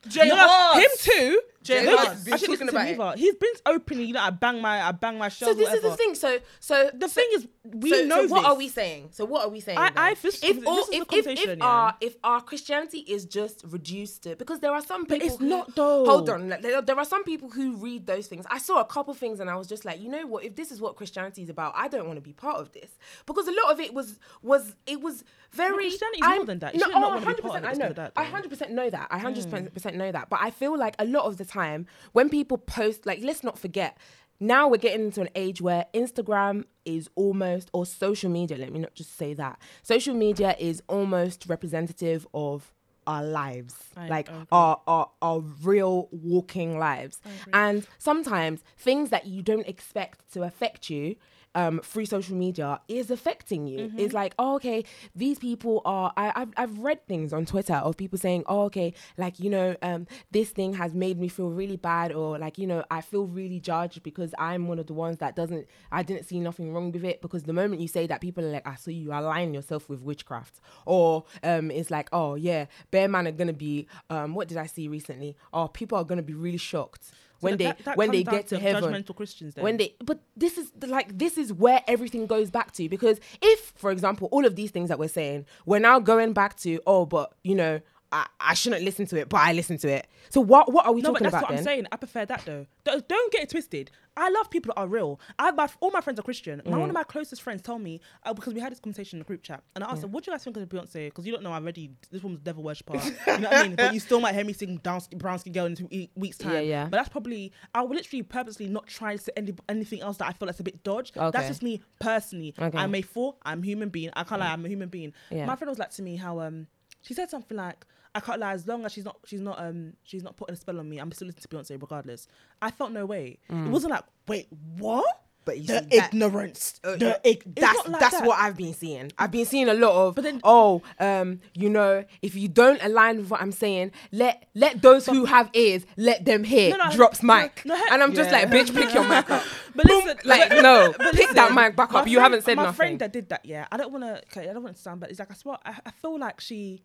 Jay no, Hus. him too. Jay No, Hus. I Been should talking listen to about it. He's been openly, you know, I bang my, I bang my shells. So this is the thing. So so The thing is, we so, know so what this. are we saying? So what are we saying? I- I- this- if all, if, if, if yeah. our if our Christianity is just reduced to because there are some But people it's who- not though. Hold on, like, there, there are some people who read those things. I saw a couple things and I was just like, you know what? If this is what Christianity is about, I don't want to be part of this because a lot of it was was it was very. Christianity is more than that. You No, not oh, wanna be part of 100%. I know. that, I. Hundred percent know that. I hundred percent mm. know that. But I feel like a lot of the time when people post, like, let's not forget. Now we're getting into an age where Instagram is almost, or social media, let me not just say that. Social media is almost representative of our lives, I- like agree. our, our our real walking lives. And sometimes things that you don't expect to affect you um, through social media is affecting you. Mm-hmm. It's like, oh, okay, these people are. I, I've I've read things on Twitter of people saying, oh, okay, like you know, um, this thing has made me feel really bad, or like you know, I feel really judged because I'm one of the ones that doesn't. I didn't see nothing wrong with it because the moment you say that, people are like, I saw you align yourself with witchcraft, or um, it's like, oh yeah, bare man are gonna be. Um, what did I see recently? Oh, people are gonna be really shocked. When they that- that when they get to, heaven judgmental Christians. Then. when they but this is the- like this is where everything goes back to because if for example all of these things that we're saying we're now going back to oh but you know I, I shouldn't listen to it but I listen to it so what what are we no, talking about? No, but that's what I'm saying. I prefer that though. Don't, don't get it twisted. I love people that are real. I my, all my friends are Christian. My, Mm. one of my closest friends told me uh, because we had this conversation in the group chat, and I asked her, "What do you guys think of Beyonce?" Because you don't know I already. This woman's devil worshiper. you know what I mean? But you still might hear me sing "Down Brown Skin Girl" in two weeks' time. Yeah, yeah. But that's probably I would literally purposely not try to say any, anything else that I feel that's a bit dodge. Okay. That's just me personally. Okay. I'm a fool. I'm a human being. I can't lie. I'm a human being. Yeah. My friend was like to me how um she said something like. I can't lie. As long as she's not, she's not, um, she's not putting a spell on me. I'm still listening to Beyonce regardless. I felt no way. It wasn't like, wait, what? Mm. But you the see that- ignorance. Uh, the ig- that's like that's that. what I've been seeing. I've been seeing a lot of But then- oh um you know if you don't align with what I'm saying let let those who have ears let them hear No, no, drops no, mic and I'm just Yeah. like bitch pick your mic up But Boom. listen, like but- no but pick that mic back my up you haven't said my nothing friend that did that, yeah. I don't want to. Okay, I don't want to sound bad. It's like I swear, I, I feel like she.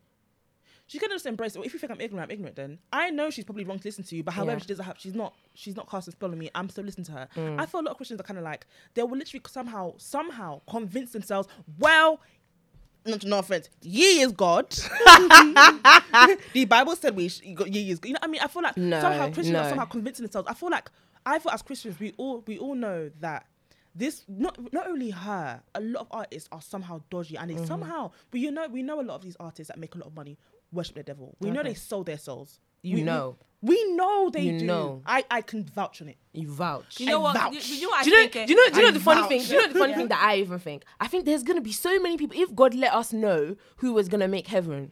She's gonna just embrace it. If you think I'm ignorant, I'm ignorant. Then I know she's probably wrong to listen to you, but however, Yeah. she doesn't have. She's not. She's not casting a spell on me. I'm still listening to her. Mm. I feel a lot of Christians are kind of like they will literally somehow, somehow convince themselves. Well, not no offense, ye is God. the Bible said we sh- ye is. God. You know, what I mean, I feel like No, somehow Christians are somehow convincing themselves. I feel like I feel as Christians we all we all know that this not not only her, a lot of artists are somehow dodgy and they Mm-hmm. somehow but you know we know a lot of these artists that make a lot of money worship the devil. We know they sold their souls. You we, we- know. We, know they You do. know. I I can vouch on it. you vouch You know I what? vouch. You, you know what I do you know, think? eh? do you know, do you know I the funny thing? Do you know the funny Yeah. thing that I even think? I think there's gonna be so many people. If God let us know who was gonna make heaven,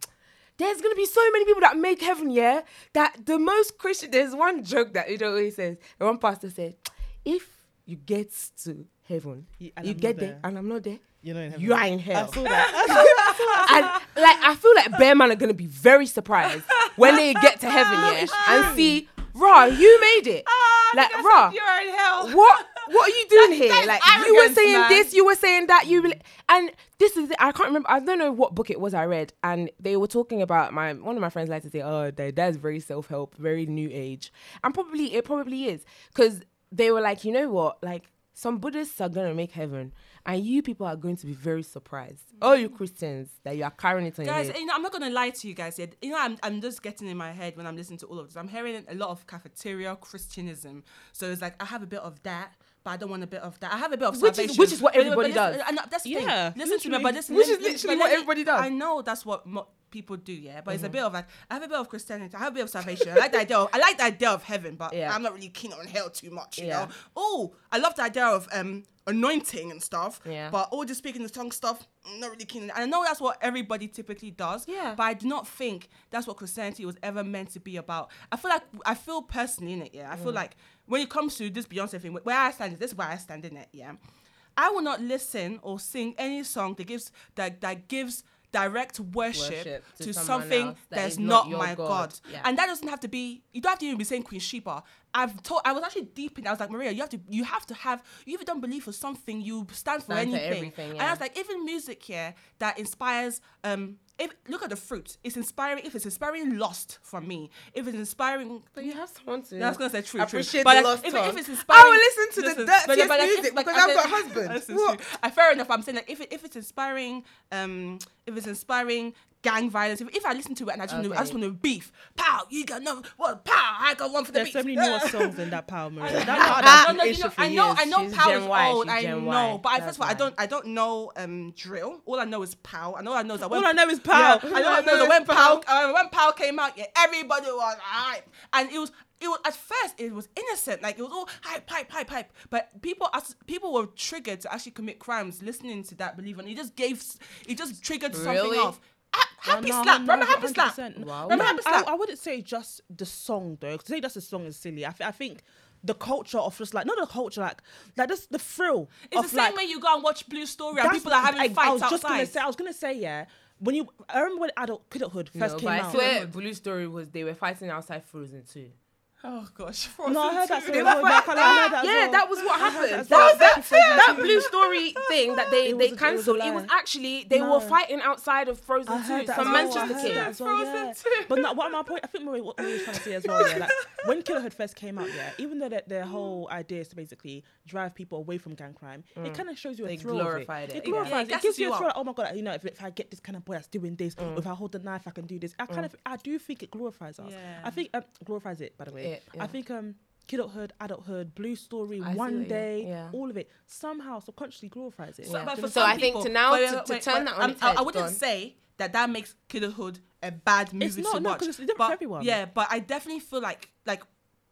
there's gonna be so many people that make heaven. Yeah, that the most Christian. There's one joke that you know always says. One pastor said, "If you get to heaven, Yeah, you I'm get there, there. and I'm not there, You know, in you are in hell." I saw that. and like I feel like Bare Man are gonna be very surprised when they get to heaven, yeah, and see, rah, you made it. Ah, like, rah, You're in hell. what what are you doing here? Like you were saying man. this, you were saying that, you and this is I can't remember. I don't know what book it was I read, and they were talking about my one of my friends like to say, oh, that that's very self help, very new age, and probably it probably is because they were like, you know what, like some Buddhists are gonna make heaven, and you people are going to be very surprised. All you mm. Christians that you are carrying it on Guys, your head. you know, I'm not gonna lie to you guys. Yet, you know, I'm, I'm just getting in my head when I'm listening to all of this. I'm hearing a lot of cafeteria Christianism. So it's like I have a bit of that, but I don't want a bit of that. I have a bit of Which is- which is what But- but everybody listen- does. And that's the Yeah, thing. Listen to me, but listen, Which is literally what everybody does. I know that's what mo- people do, yeah. But Mm-hmm. it's a bit of a. I have a bit of Christianity. I have a bit of salvation. I like the idea. Of, I like the idea of heaven, but Yeah. I'm not really keen on hell too much. You Yeah. know. Oh, I love the idea of um anointing and stuff. Yeah. But all just speaking the tongue stuff, I'm not really keen. And I know that's what everybody typically does. Yeah. But I do not think that's what Christianity was ever meant to be about. I feel like I feel personally in it. Yeah. I feel like when it comes to this Beyonce thing, where I stand, is this is where I stand in it. Yeah. I will not listen or sing any song that gives that that gives direct worship, Worship to to, something that that's not, not my God. God. Yeah. And that doesn't have to be. You don't have to even be saying Queen Sheba. I've told. I was actually deep in. I was like Maria, you have to. You have to have. You even don't believe for something. You stand for Stand for anything. everything, And. I was like, even music here that inspires. Um, if look at the fruit, it's inspiring. If it's inspiring lust from me, if it's inspiring. But you have someone to. Yeah, I was gonna say true, true. Appreciate But the like, lost if, if it's inspiring, I will listen to the dirtiest like, music because I've got a husband. This is What? Uh, fair enough. I'm saying like if it, if it's inspiring, um, if it's inspiring gang violence, if, if I listen to it and I just want to, I just want to beef, pow, you got no, what, pow, I got one for the There's beef. so many newer songs in that Power Maria. I That, know, that, I that's know, an you know, I know. I know, pow is Y, old. I Gen know, Y. but I, That's first of all, I don't, I don't know um drill. All I know is pow. I know, I know that. All I know is Pow. Yeah, I know, I know that when pow, uh, when pow came out, yeah, everybody was hype, and it was. It was at first it was innocent, like it was all hype, hype, hype, hype. But people, as people were triggered to actually commit crimes listening to that. Believe it, or it just gave, s- it just triggered something off. Happy No, slap, no, remember happy slap. 100%. Wow. Remember No, happy I, slap. I wouldn't say just the song though. 'cause To say just the song is silly. I, th- I think the culture of just like not the culture like like just the thrill. It's of the same like, way you go and watch Blue Story and people are having I, fights I was just gonna outside. say. I was gonna say yeah. When you, I remember when adult kidulthood first no, came but I out. swear, Blue Story was they were fighting outside Frozen too. Oh gosh, No, I heard that. Frozen story. too. I heard that- I heard that yeah, well. that was what happened. that oh, That, well. that, That's that blue story thing that they, It they was it was cancelled, it was actually they No. were fighting outside of Frozen I 2, heard that some as Manchester heard kid. that as well, Frozen yeah. too. But no, what my point, I think Marie, what Marie was trying to say as well, yeah, like when Kidulthood first came out, yeah, even though their, their whole mm. idea is to basically drive people away from gang crime, it mm. kind of shows you a They thrill glorified of it, it. It glorifies Yeah, it it. It gives you you a thrill. oh my god, you know, if, if I get this kind of boy that's doing this, mm. if I hold the knife, I can do this. I kind of, I do think it glorifies us. I think um, glorifies it, by the way. Yeah, yeah. I think um. Kidulthood, adulthood, blue story, I one day, yeah. all of it somehow subconsciously glorifies it. So, Yeah. but for So some I think to now- wait, to- wait, to wait, turn but that on I'm- its I, I wouldn't gone. say that that makes Kidulthood a bad movie not, to no, watch. 'cause it's different but, for everyone. Yeah, but I definitely feel like, like,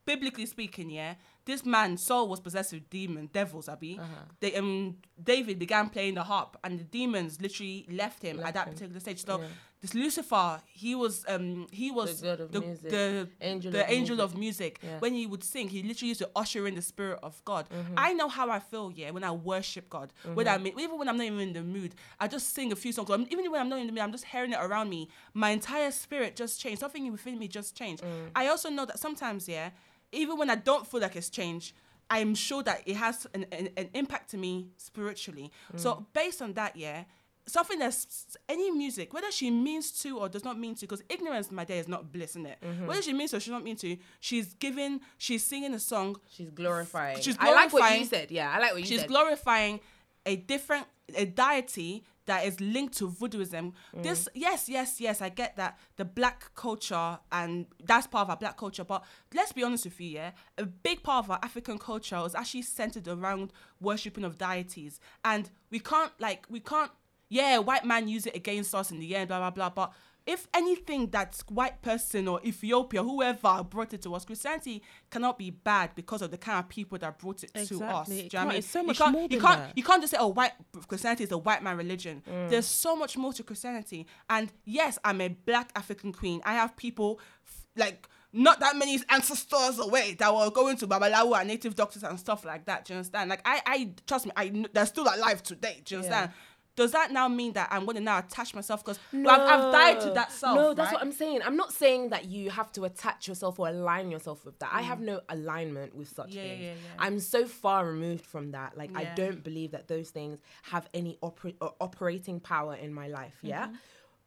biblically speaking, yeah, this man Saul was possessed with demon devils. Abi, Uh-huh. they um David began playing the harp, and the demons literally left him Left at that him. particular stage. So Yeah. This Lucifer, he was um he was The the, music. the Angel the of angel music. of music. Yeah. When he would sing, he literally used to usher in the spirit of God. Mm-hmm. I know how I feel, yeah, when I worship God. When I mean, even when I'm not even in the mood, I just sing a few songs. Even when I'm not in the mood, I'm just hearing it around me. My entire spirit just changed. Something within me just changed. Mm. I also know that sometimes, yeah, even when I don't feel like it's changed, I'm sure that it has an, an, an impact to me spiritually. Mm. So based on that, yeah, something that's any music, whether she means to or does not mean to, because ignorance, my day, is not bliss, in it. Mm-hmm. Whether she means to or she not mean to, she's giving, she's singing a song, She's glorifying. She's I like what you said. Yeah, I like what you she's said. She's glorifying a different a deity that is linked to voodooism. Mm. This yes, yes, yes, I get that the black culture and that's part of our black culture, but let's be honest with you, yeah. A big part of our African culture is actually centered around worshipping of deities. And we can't like we can't yeah, white man use it against us in the end, blah blah blah. But if anything that's white person or Ethiopia, whoever brought it to us, Christianity cannot be bad because of the kind of people that brought it to us. Exactly. Do It you know what I mean? it's so You much can't- more you than can't, that. You can't just say, oh, white Christianity is a white man religion. Mm. There's so much more to Christianity. And yes, I'm a black African queen. I have people f- like not that many ancestors away that were going to Babalawo and native doctors and stuff like that. Do you understand? Like I, I trust me, I they're still alive today. Do you understand? Does that now mean that I'm going to now attach myself because I've, I've died to that self? No, that's right? what I'm saying. I'm not saying that you have to attach yourself or align yourself with that. I have no alignment with such Mm. Yeah, things. yeah, yeah. I'm so far removed from that. Like I don't believe that those things have any oper- uh, operating power in my life. Yeah. Mm-hmm.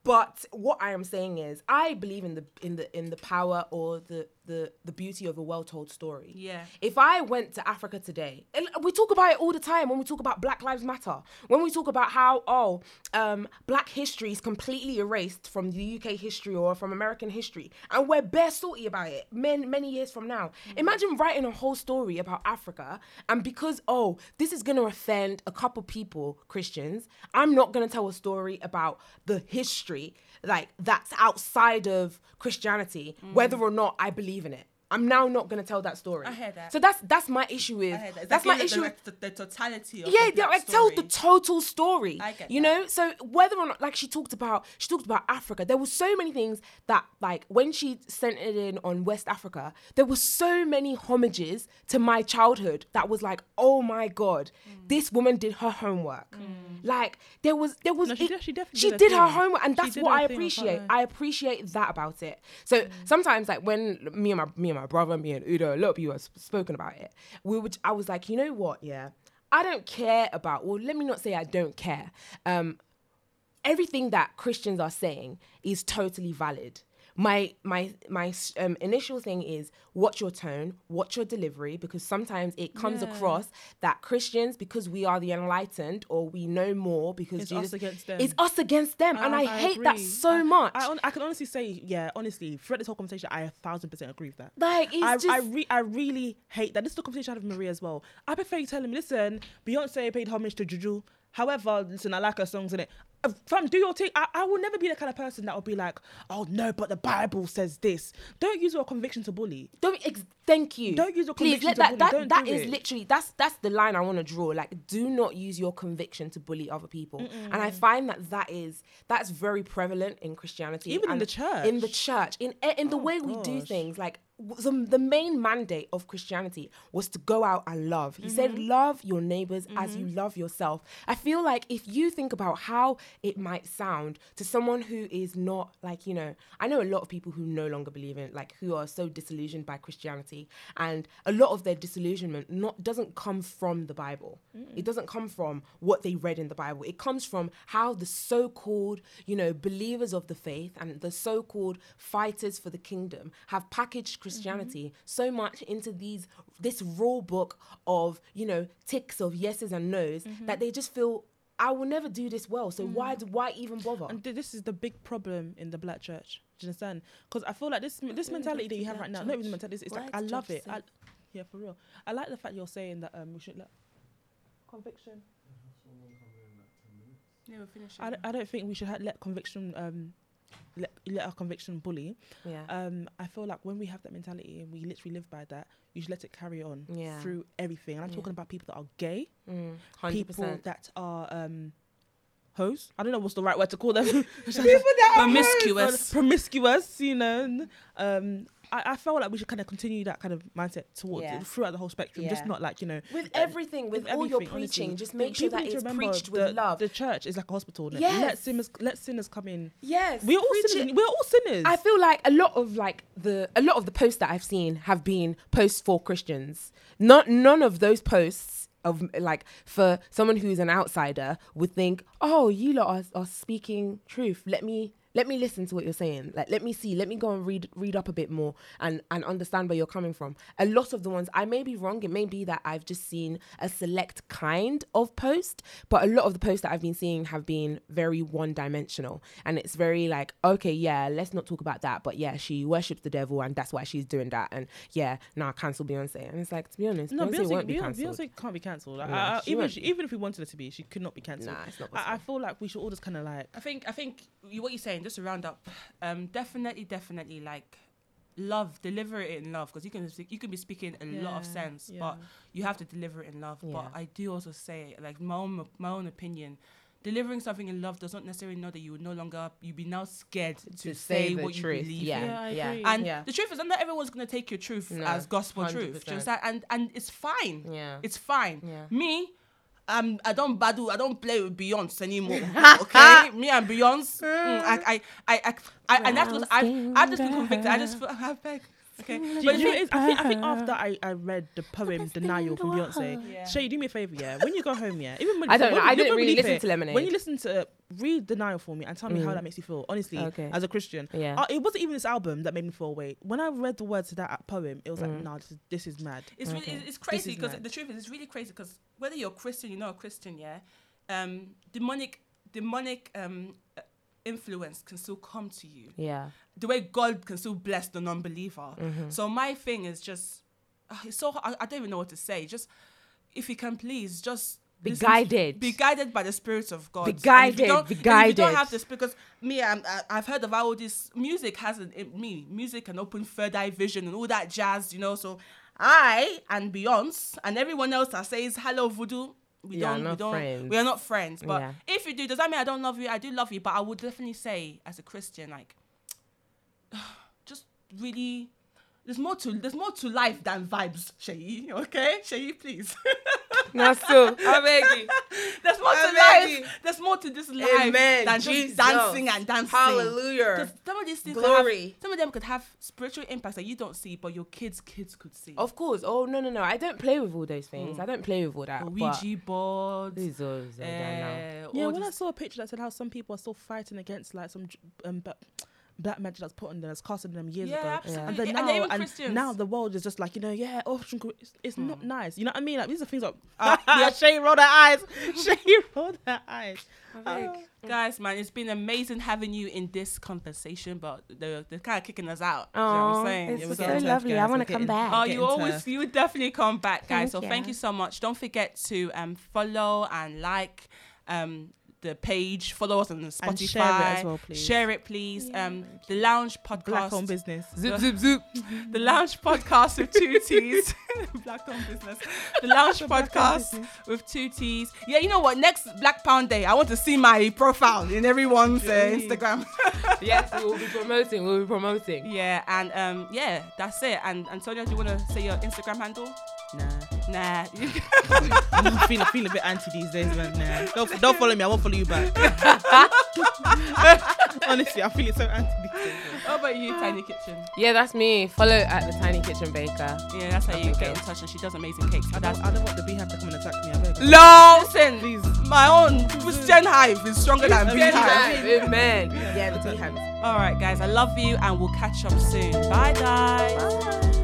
But what I am saying is, I believe in the in the in the power or the the the beauty of a well-told story. Yeah. If I went to Africa today, and we talk about it all the time when we talk about Black Lives Matter, when we talk about how oh, um, Black history is completely erased from the UK history or from American history, and we're bare salty about it. Many many years from now, imagine writing a whole story about Africa, and because oh, this is gonna offend a couple people, Christians, I'm not gonna tell a story about the history like that's outside of Christianity, whether or not I believe in it. I'm now not gonna tell that story. I hear that. So that's that's my issue with that. That's my issue. The, with- the, the totality of yeah, yeah, like tell the total story. I get you that. know, so whether or not like she talked about she talked about Africa, there were so many things that like when she centered in on West Africa, there were so many homages to my childhood that was like, oh my god, Mm. this woman did her homework. Like there was there was No, she it- did- she definitely she did her did her homework, and that's what I thing, I can't appreciate. I appreciate that about it. So sometimes, like when me and my me and my brother, me and Udo, a lot of people have spoken about it. We would, I was like, you know what? Yeah, I don't care about. Well, let me not say I don't care. Um, everything that Christians are saying is totally valid. My my my um, initial thing is watch your tone, watch your delivery, because sometimes it comes Yeah. across that Christians, because we are the enlightened or we know more, because It's Jesus, us against them. It's us against them, and I, hate that so I- much. I, I can honestly say, yeah, honestly, throughout this whole conversation, I a thousand percent agree with that. like it's I, just I, re- I really hate that. This is the conversation I had with Maria as well. I prefer you telling me, listen, Beyonce paid homage to Juju. However, listen, I like her songs in it. Uh, Fam, do your thing. I, I will never be the kind of person that will be like, oh no, but the Bible says this. Don't use your conviction to bully. Don't ex- thank you. Don't use your Please conviction let to that bully. that that do it. literally that's that's the line I want to draw. Like, do not use your conviction to bully other people. And I find that that is that's very prevalent in Christianity, Even in the church. In the church, in in the Oh, way we do things, like. The, the main mandate of Christianity was to go out and love. He said, Mm-hmm. Love your neighbors as you love yourself. I feel like if you think about how it might sound to someone who is not like, you know, I know a lot of people who no longer believe in, like, who are so disillusioned by Christianity, and a lot of their disillusionment not doesn't come from the Bible. It doesn't come from what they read in the Bible. It comes from how the so-called, you know, believers of the faith and the so-called fighters for the kingdom have packaged Christianity so much into these this rule book of, you know, ticks of yeses and nos that they just feel I will never do this well. So why do why even bother? And th- this is the big problem in the black church. Do you understand? Because I feel like this this mentality that you have right now, not even the mentality, it's like I love it. I, yeah, for real. I like the fact you're saying that um we should let conviction. Yeah, we'll finish it. I, don't- I don't think we should ha- let conviction um let, let our conviction bully. yeah. Um, I feel like when we have that mentality and we literally live by that, you should let it carry on Yeah. through everything. And I'm Yeah. talking about people that are gay, Mm, 100%. people that are um hoes. I don't know what's the right word to call them. People that Promiscuous. promiscuous, you know. Um, I, I felt like we should kind of continue that kind of mindset towards Yeah. throughout the whole spectrum, just not like you know with uh, everything, with, all your preaching, honestly. just make sure that it's preached the, with love. The church is like a hospital. Yes. Let sinners let sinners come in. yes, We're all preach sinners. it. We're all sinners. I feel like a lot of like the a lot of the posts that I've seen have been posts for Christians. Not none of those posts of like for someone who's an outsider would think, oh, you lot are, are speaking truth. Let me let me listen to what you're saying. Like let me see. Let me go and read read up a bit more and and understand where you're coming from. A lot of the ones I may be wrong. It may be that I've just seen a select kind of post, but a lot of the posts that I've been seeing have been very one dimensional, and it's very like, okay, yeah, let's not talk about that, but yeah, she worships the devil, and that's why she's doing that, and yeah, now cancel Beyonce, and it's like to be honest, no, Beyonce, Beyonce, won't be Beyonce, cancelled. Beyonce can't be cancelled. Like, No, I- I- even she, even if we wanted her to be, she could not be cancelled. Nah, it's not I, I feel like we should all just kind of like I think I think you, what you're saying, just to round up, um, definitely, definitely like love, deliver it in love, because you can speak, you can be speaking a lot of sense, yeah. but you have to deliver it in love. Yeah. But I do also say, like my own my own opinion. Delivering something in love does not necessarily know that you would no longer you be now scared to, To say, say what you truth, believe yeah. Yeah. And Yeah. the truth is, that not everyone's gonna take your truth No, as gospel truth. Do you 100%. understand? And and it's fine. Yeah. It's fine. Yeah. Me, um, I don't battle. I don't play with Beyonce anymore. Okay, me and Beyonce. mm, I, I, I, I, I, and that's what I've, I've just been convicted. I just feel, I beg. Okay. Do But you the know what it is? I think, I think after I, I read the poem Denial from Beyonce, Yeah. Shay, do me a favor, yeah. When you go home, yeah. Even when I don't know. when- I you didn't really listen it. to Lemonade. When you listen to it, read Denial for me and tell me how Mm. that makes you feel. Honestly, Okay. as a Christian, Yeah. uh, it wasn't even this album that made me feel away. When I read the words to that poem, it was like, Mm. nah, this is, this is mad. It's Okay. it's, it's crazy because the truth is, it's really crazy because whether you're Christian, you're not a Christian, yeah, um, demonic, demonic um, influence can still come to you. Yeah. The way God can still bless the non-believer. Mm-hmm. So my thing is just, uh, it's so I, I don't even know what to say. Just if you can please, just Be guided. Be guided by the spirits of God. Be And if you guided, be If you don't guided. have this because me, I'm, i have heard of all this music has an, it, me music can open third eye vision and all that jazz, you know. So I and Beyonce and everyone else that says hello voodoo. We Yeah, don't, we don't, friends. we are not friends. But Yeah. if you do, does that mean I don't love you? I do love you, but I would definitely say, as a Christian, like, just really, there's more to, there's more to life than vibes, Shayi. Okay, Shayi, please. No, still. I beg you. There's more to Amen. life. There's more to this life Amen. than Jesus. just dancing and dancing. Hallelujah. 'Cause Some of these things Glory. Could have, some of them could have spiritual impacts that you don't see, but your kids' kids could see. Of course. Oh no no no! I don't play with all those things. I don't play with all that. Ouija boards. these are- these are done now. uh, Yeah, all when I saw a picture that said how some people are still fighting against like some um, ba- black magic that's put on them, that's casted them years yeah, ago. absolutely. And then And now, they're and Christians. now the world is just like you know, yeah, oh, it's, it's not nice. You know what I mean? Like these are things that Uh, yeah, Shay rolled her eyes. Shay rolled her eyes. Guys, man, it's been amazing having you in this conversation, but they're, they're kind of kicking us out. you know what Oh, I'm saying? it's Yeah, we're so getting lovely. guys. I want to come back. Oh, you always, you would definitely come back, guys. Thank so thank you so much. Don't forget to um follow and like um the page, follow us on Spotify, And share it as well, please. Share it, please. Um, the Lounge Podcast, Black podcast, home business. Zoop zoop zoop. the Lounge podcast with two T's. Black Home Business. The Lounge Black Home podcast with two T's. Yeah, you know what? Next Black Pound Day, I want to see my profile in everyone's uh, Instagram. yes, we will be promoting. We'll be promoting. yeah, and um, yeah, that's it. And Antonio, do you want to say your Instagram handle? Nah, Nah. I'm feeling, feeling a bit anti these days, man. Nah. Don't, don't follow me. I won't follow you back. Honestly, I'm feeling so anti these days. man. How about you, Tiny Kitchen? Yeah, that's me. Follow at the Tiny Kitchen Baker. Yeah, that's how you get in touch, and she does amazing cakes. I But don't, I don't want the beehive to come and attack me. I beg. no. Listen, Please. my own Christian hive is stronger than Christian beehive. Amen. Yeah, the beehives. All right, guys, I love you, and we'll catch up soon. Bye, guys. Bye.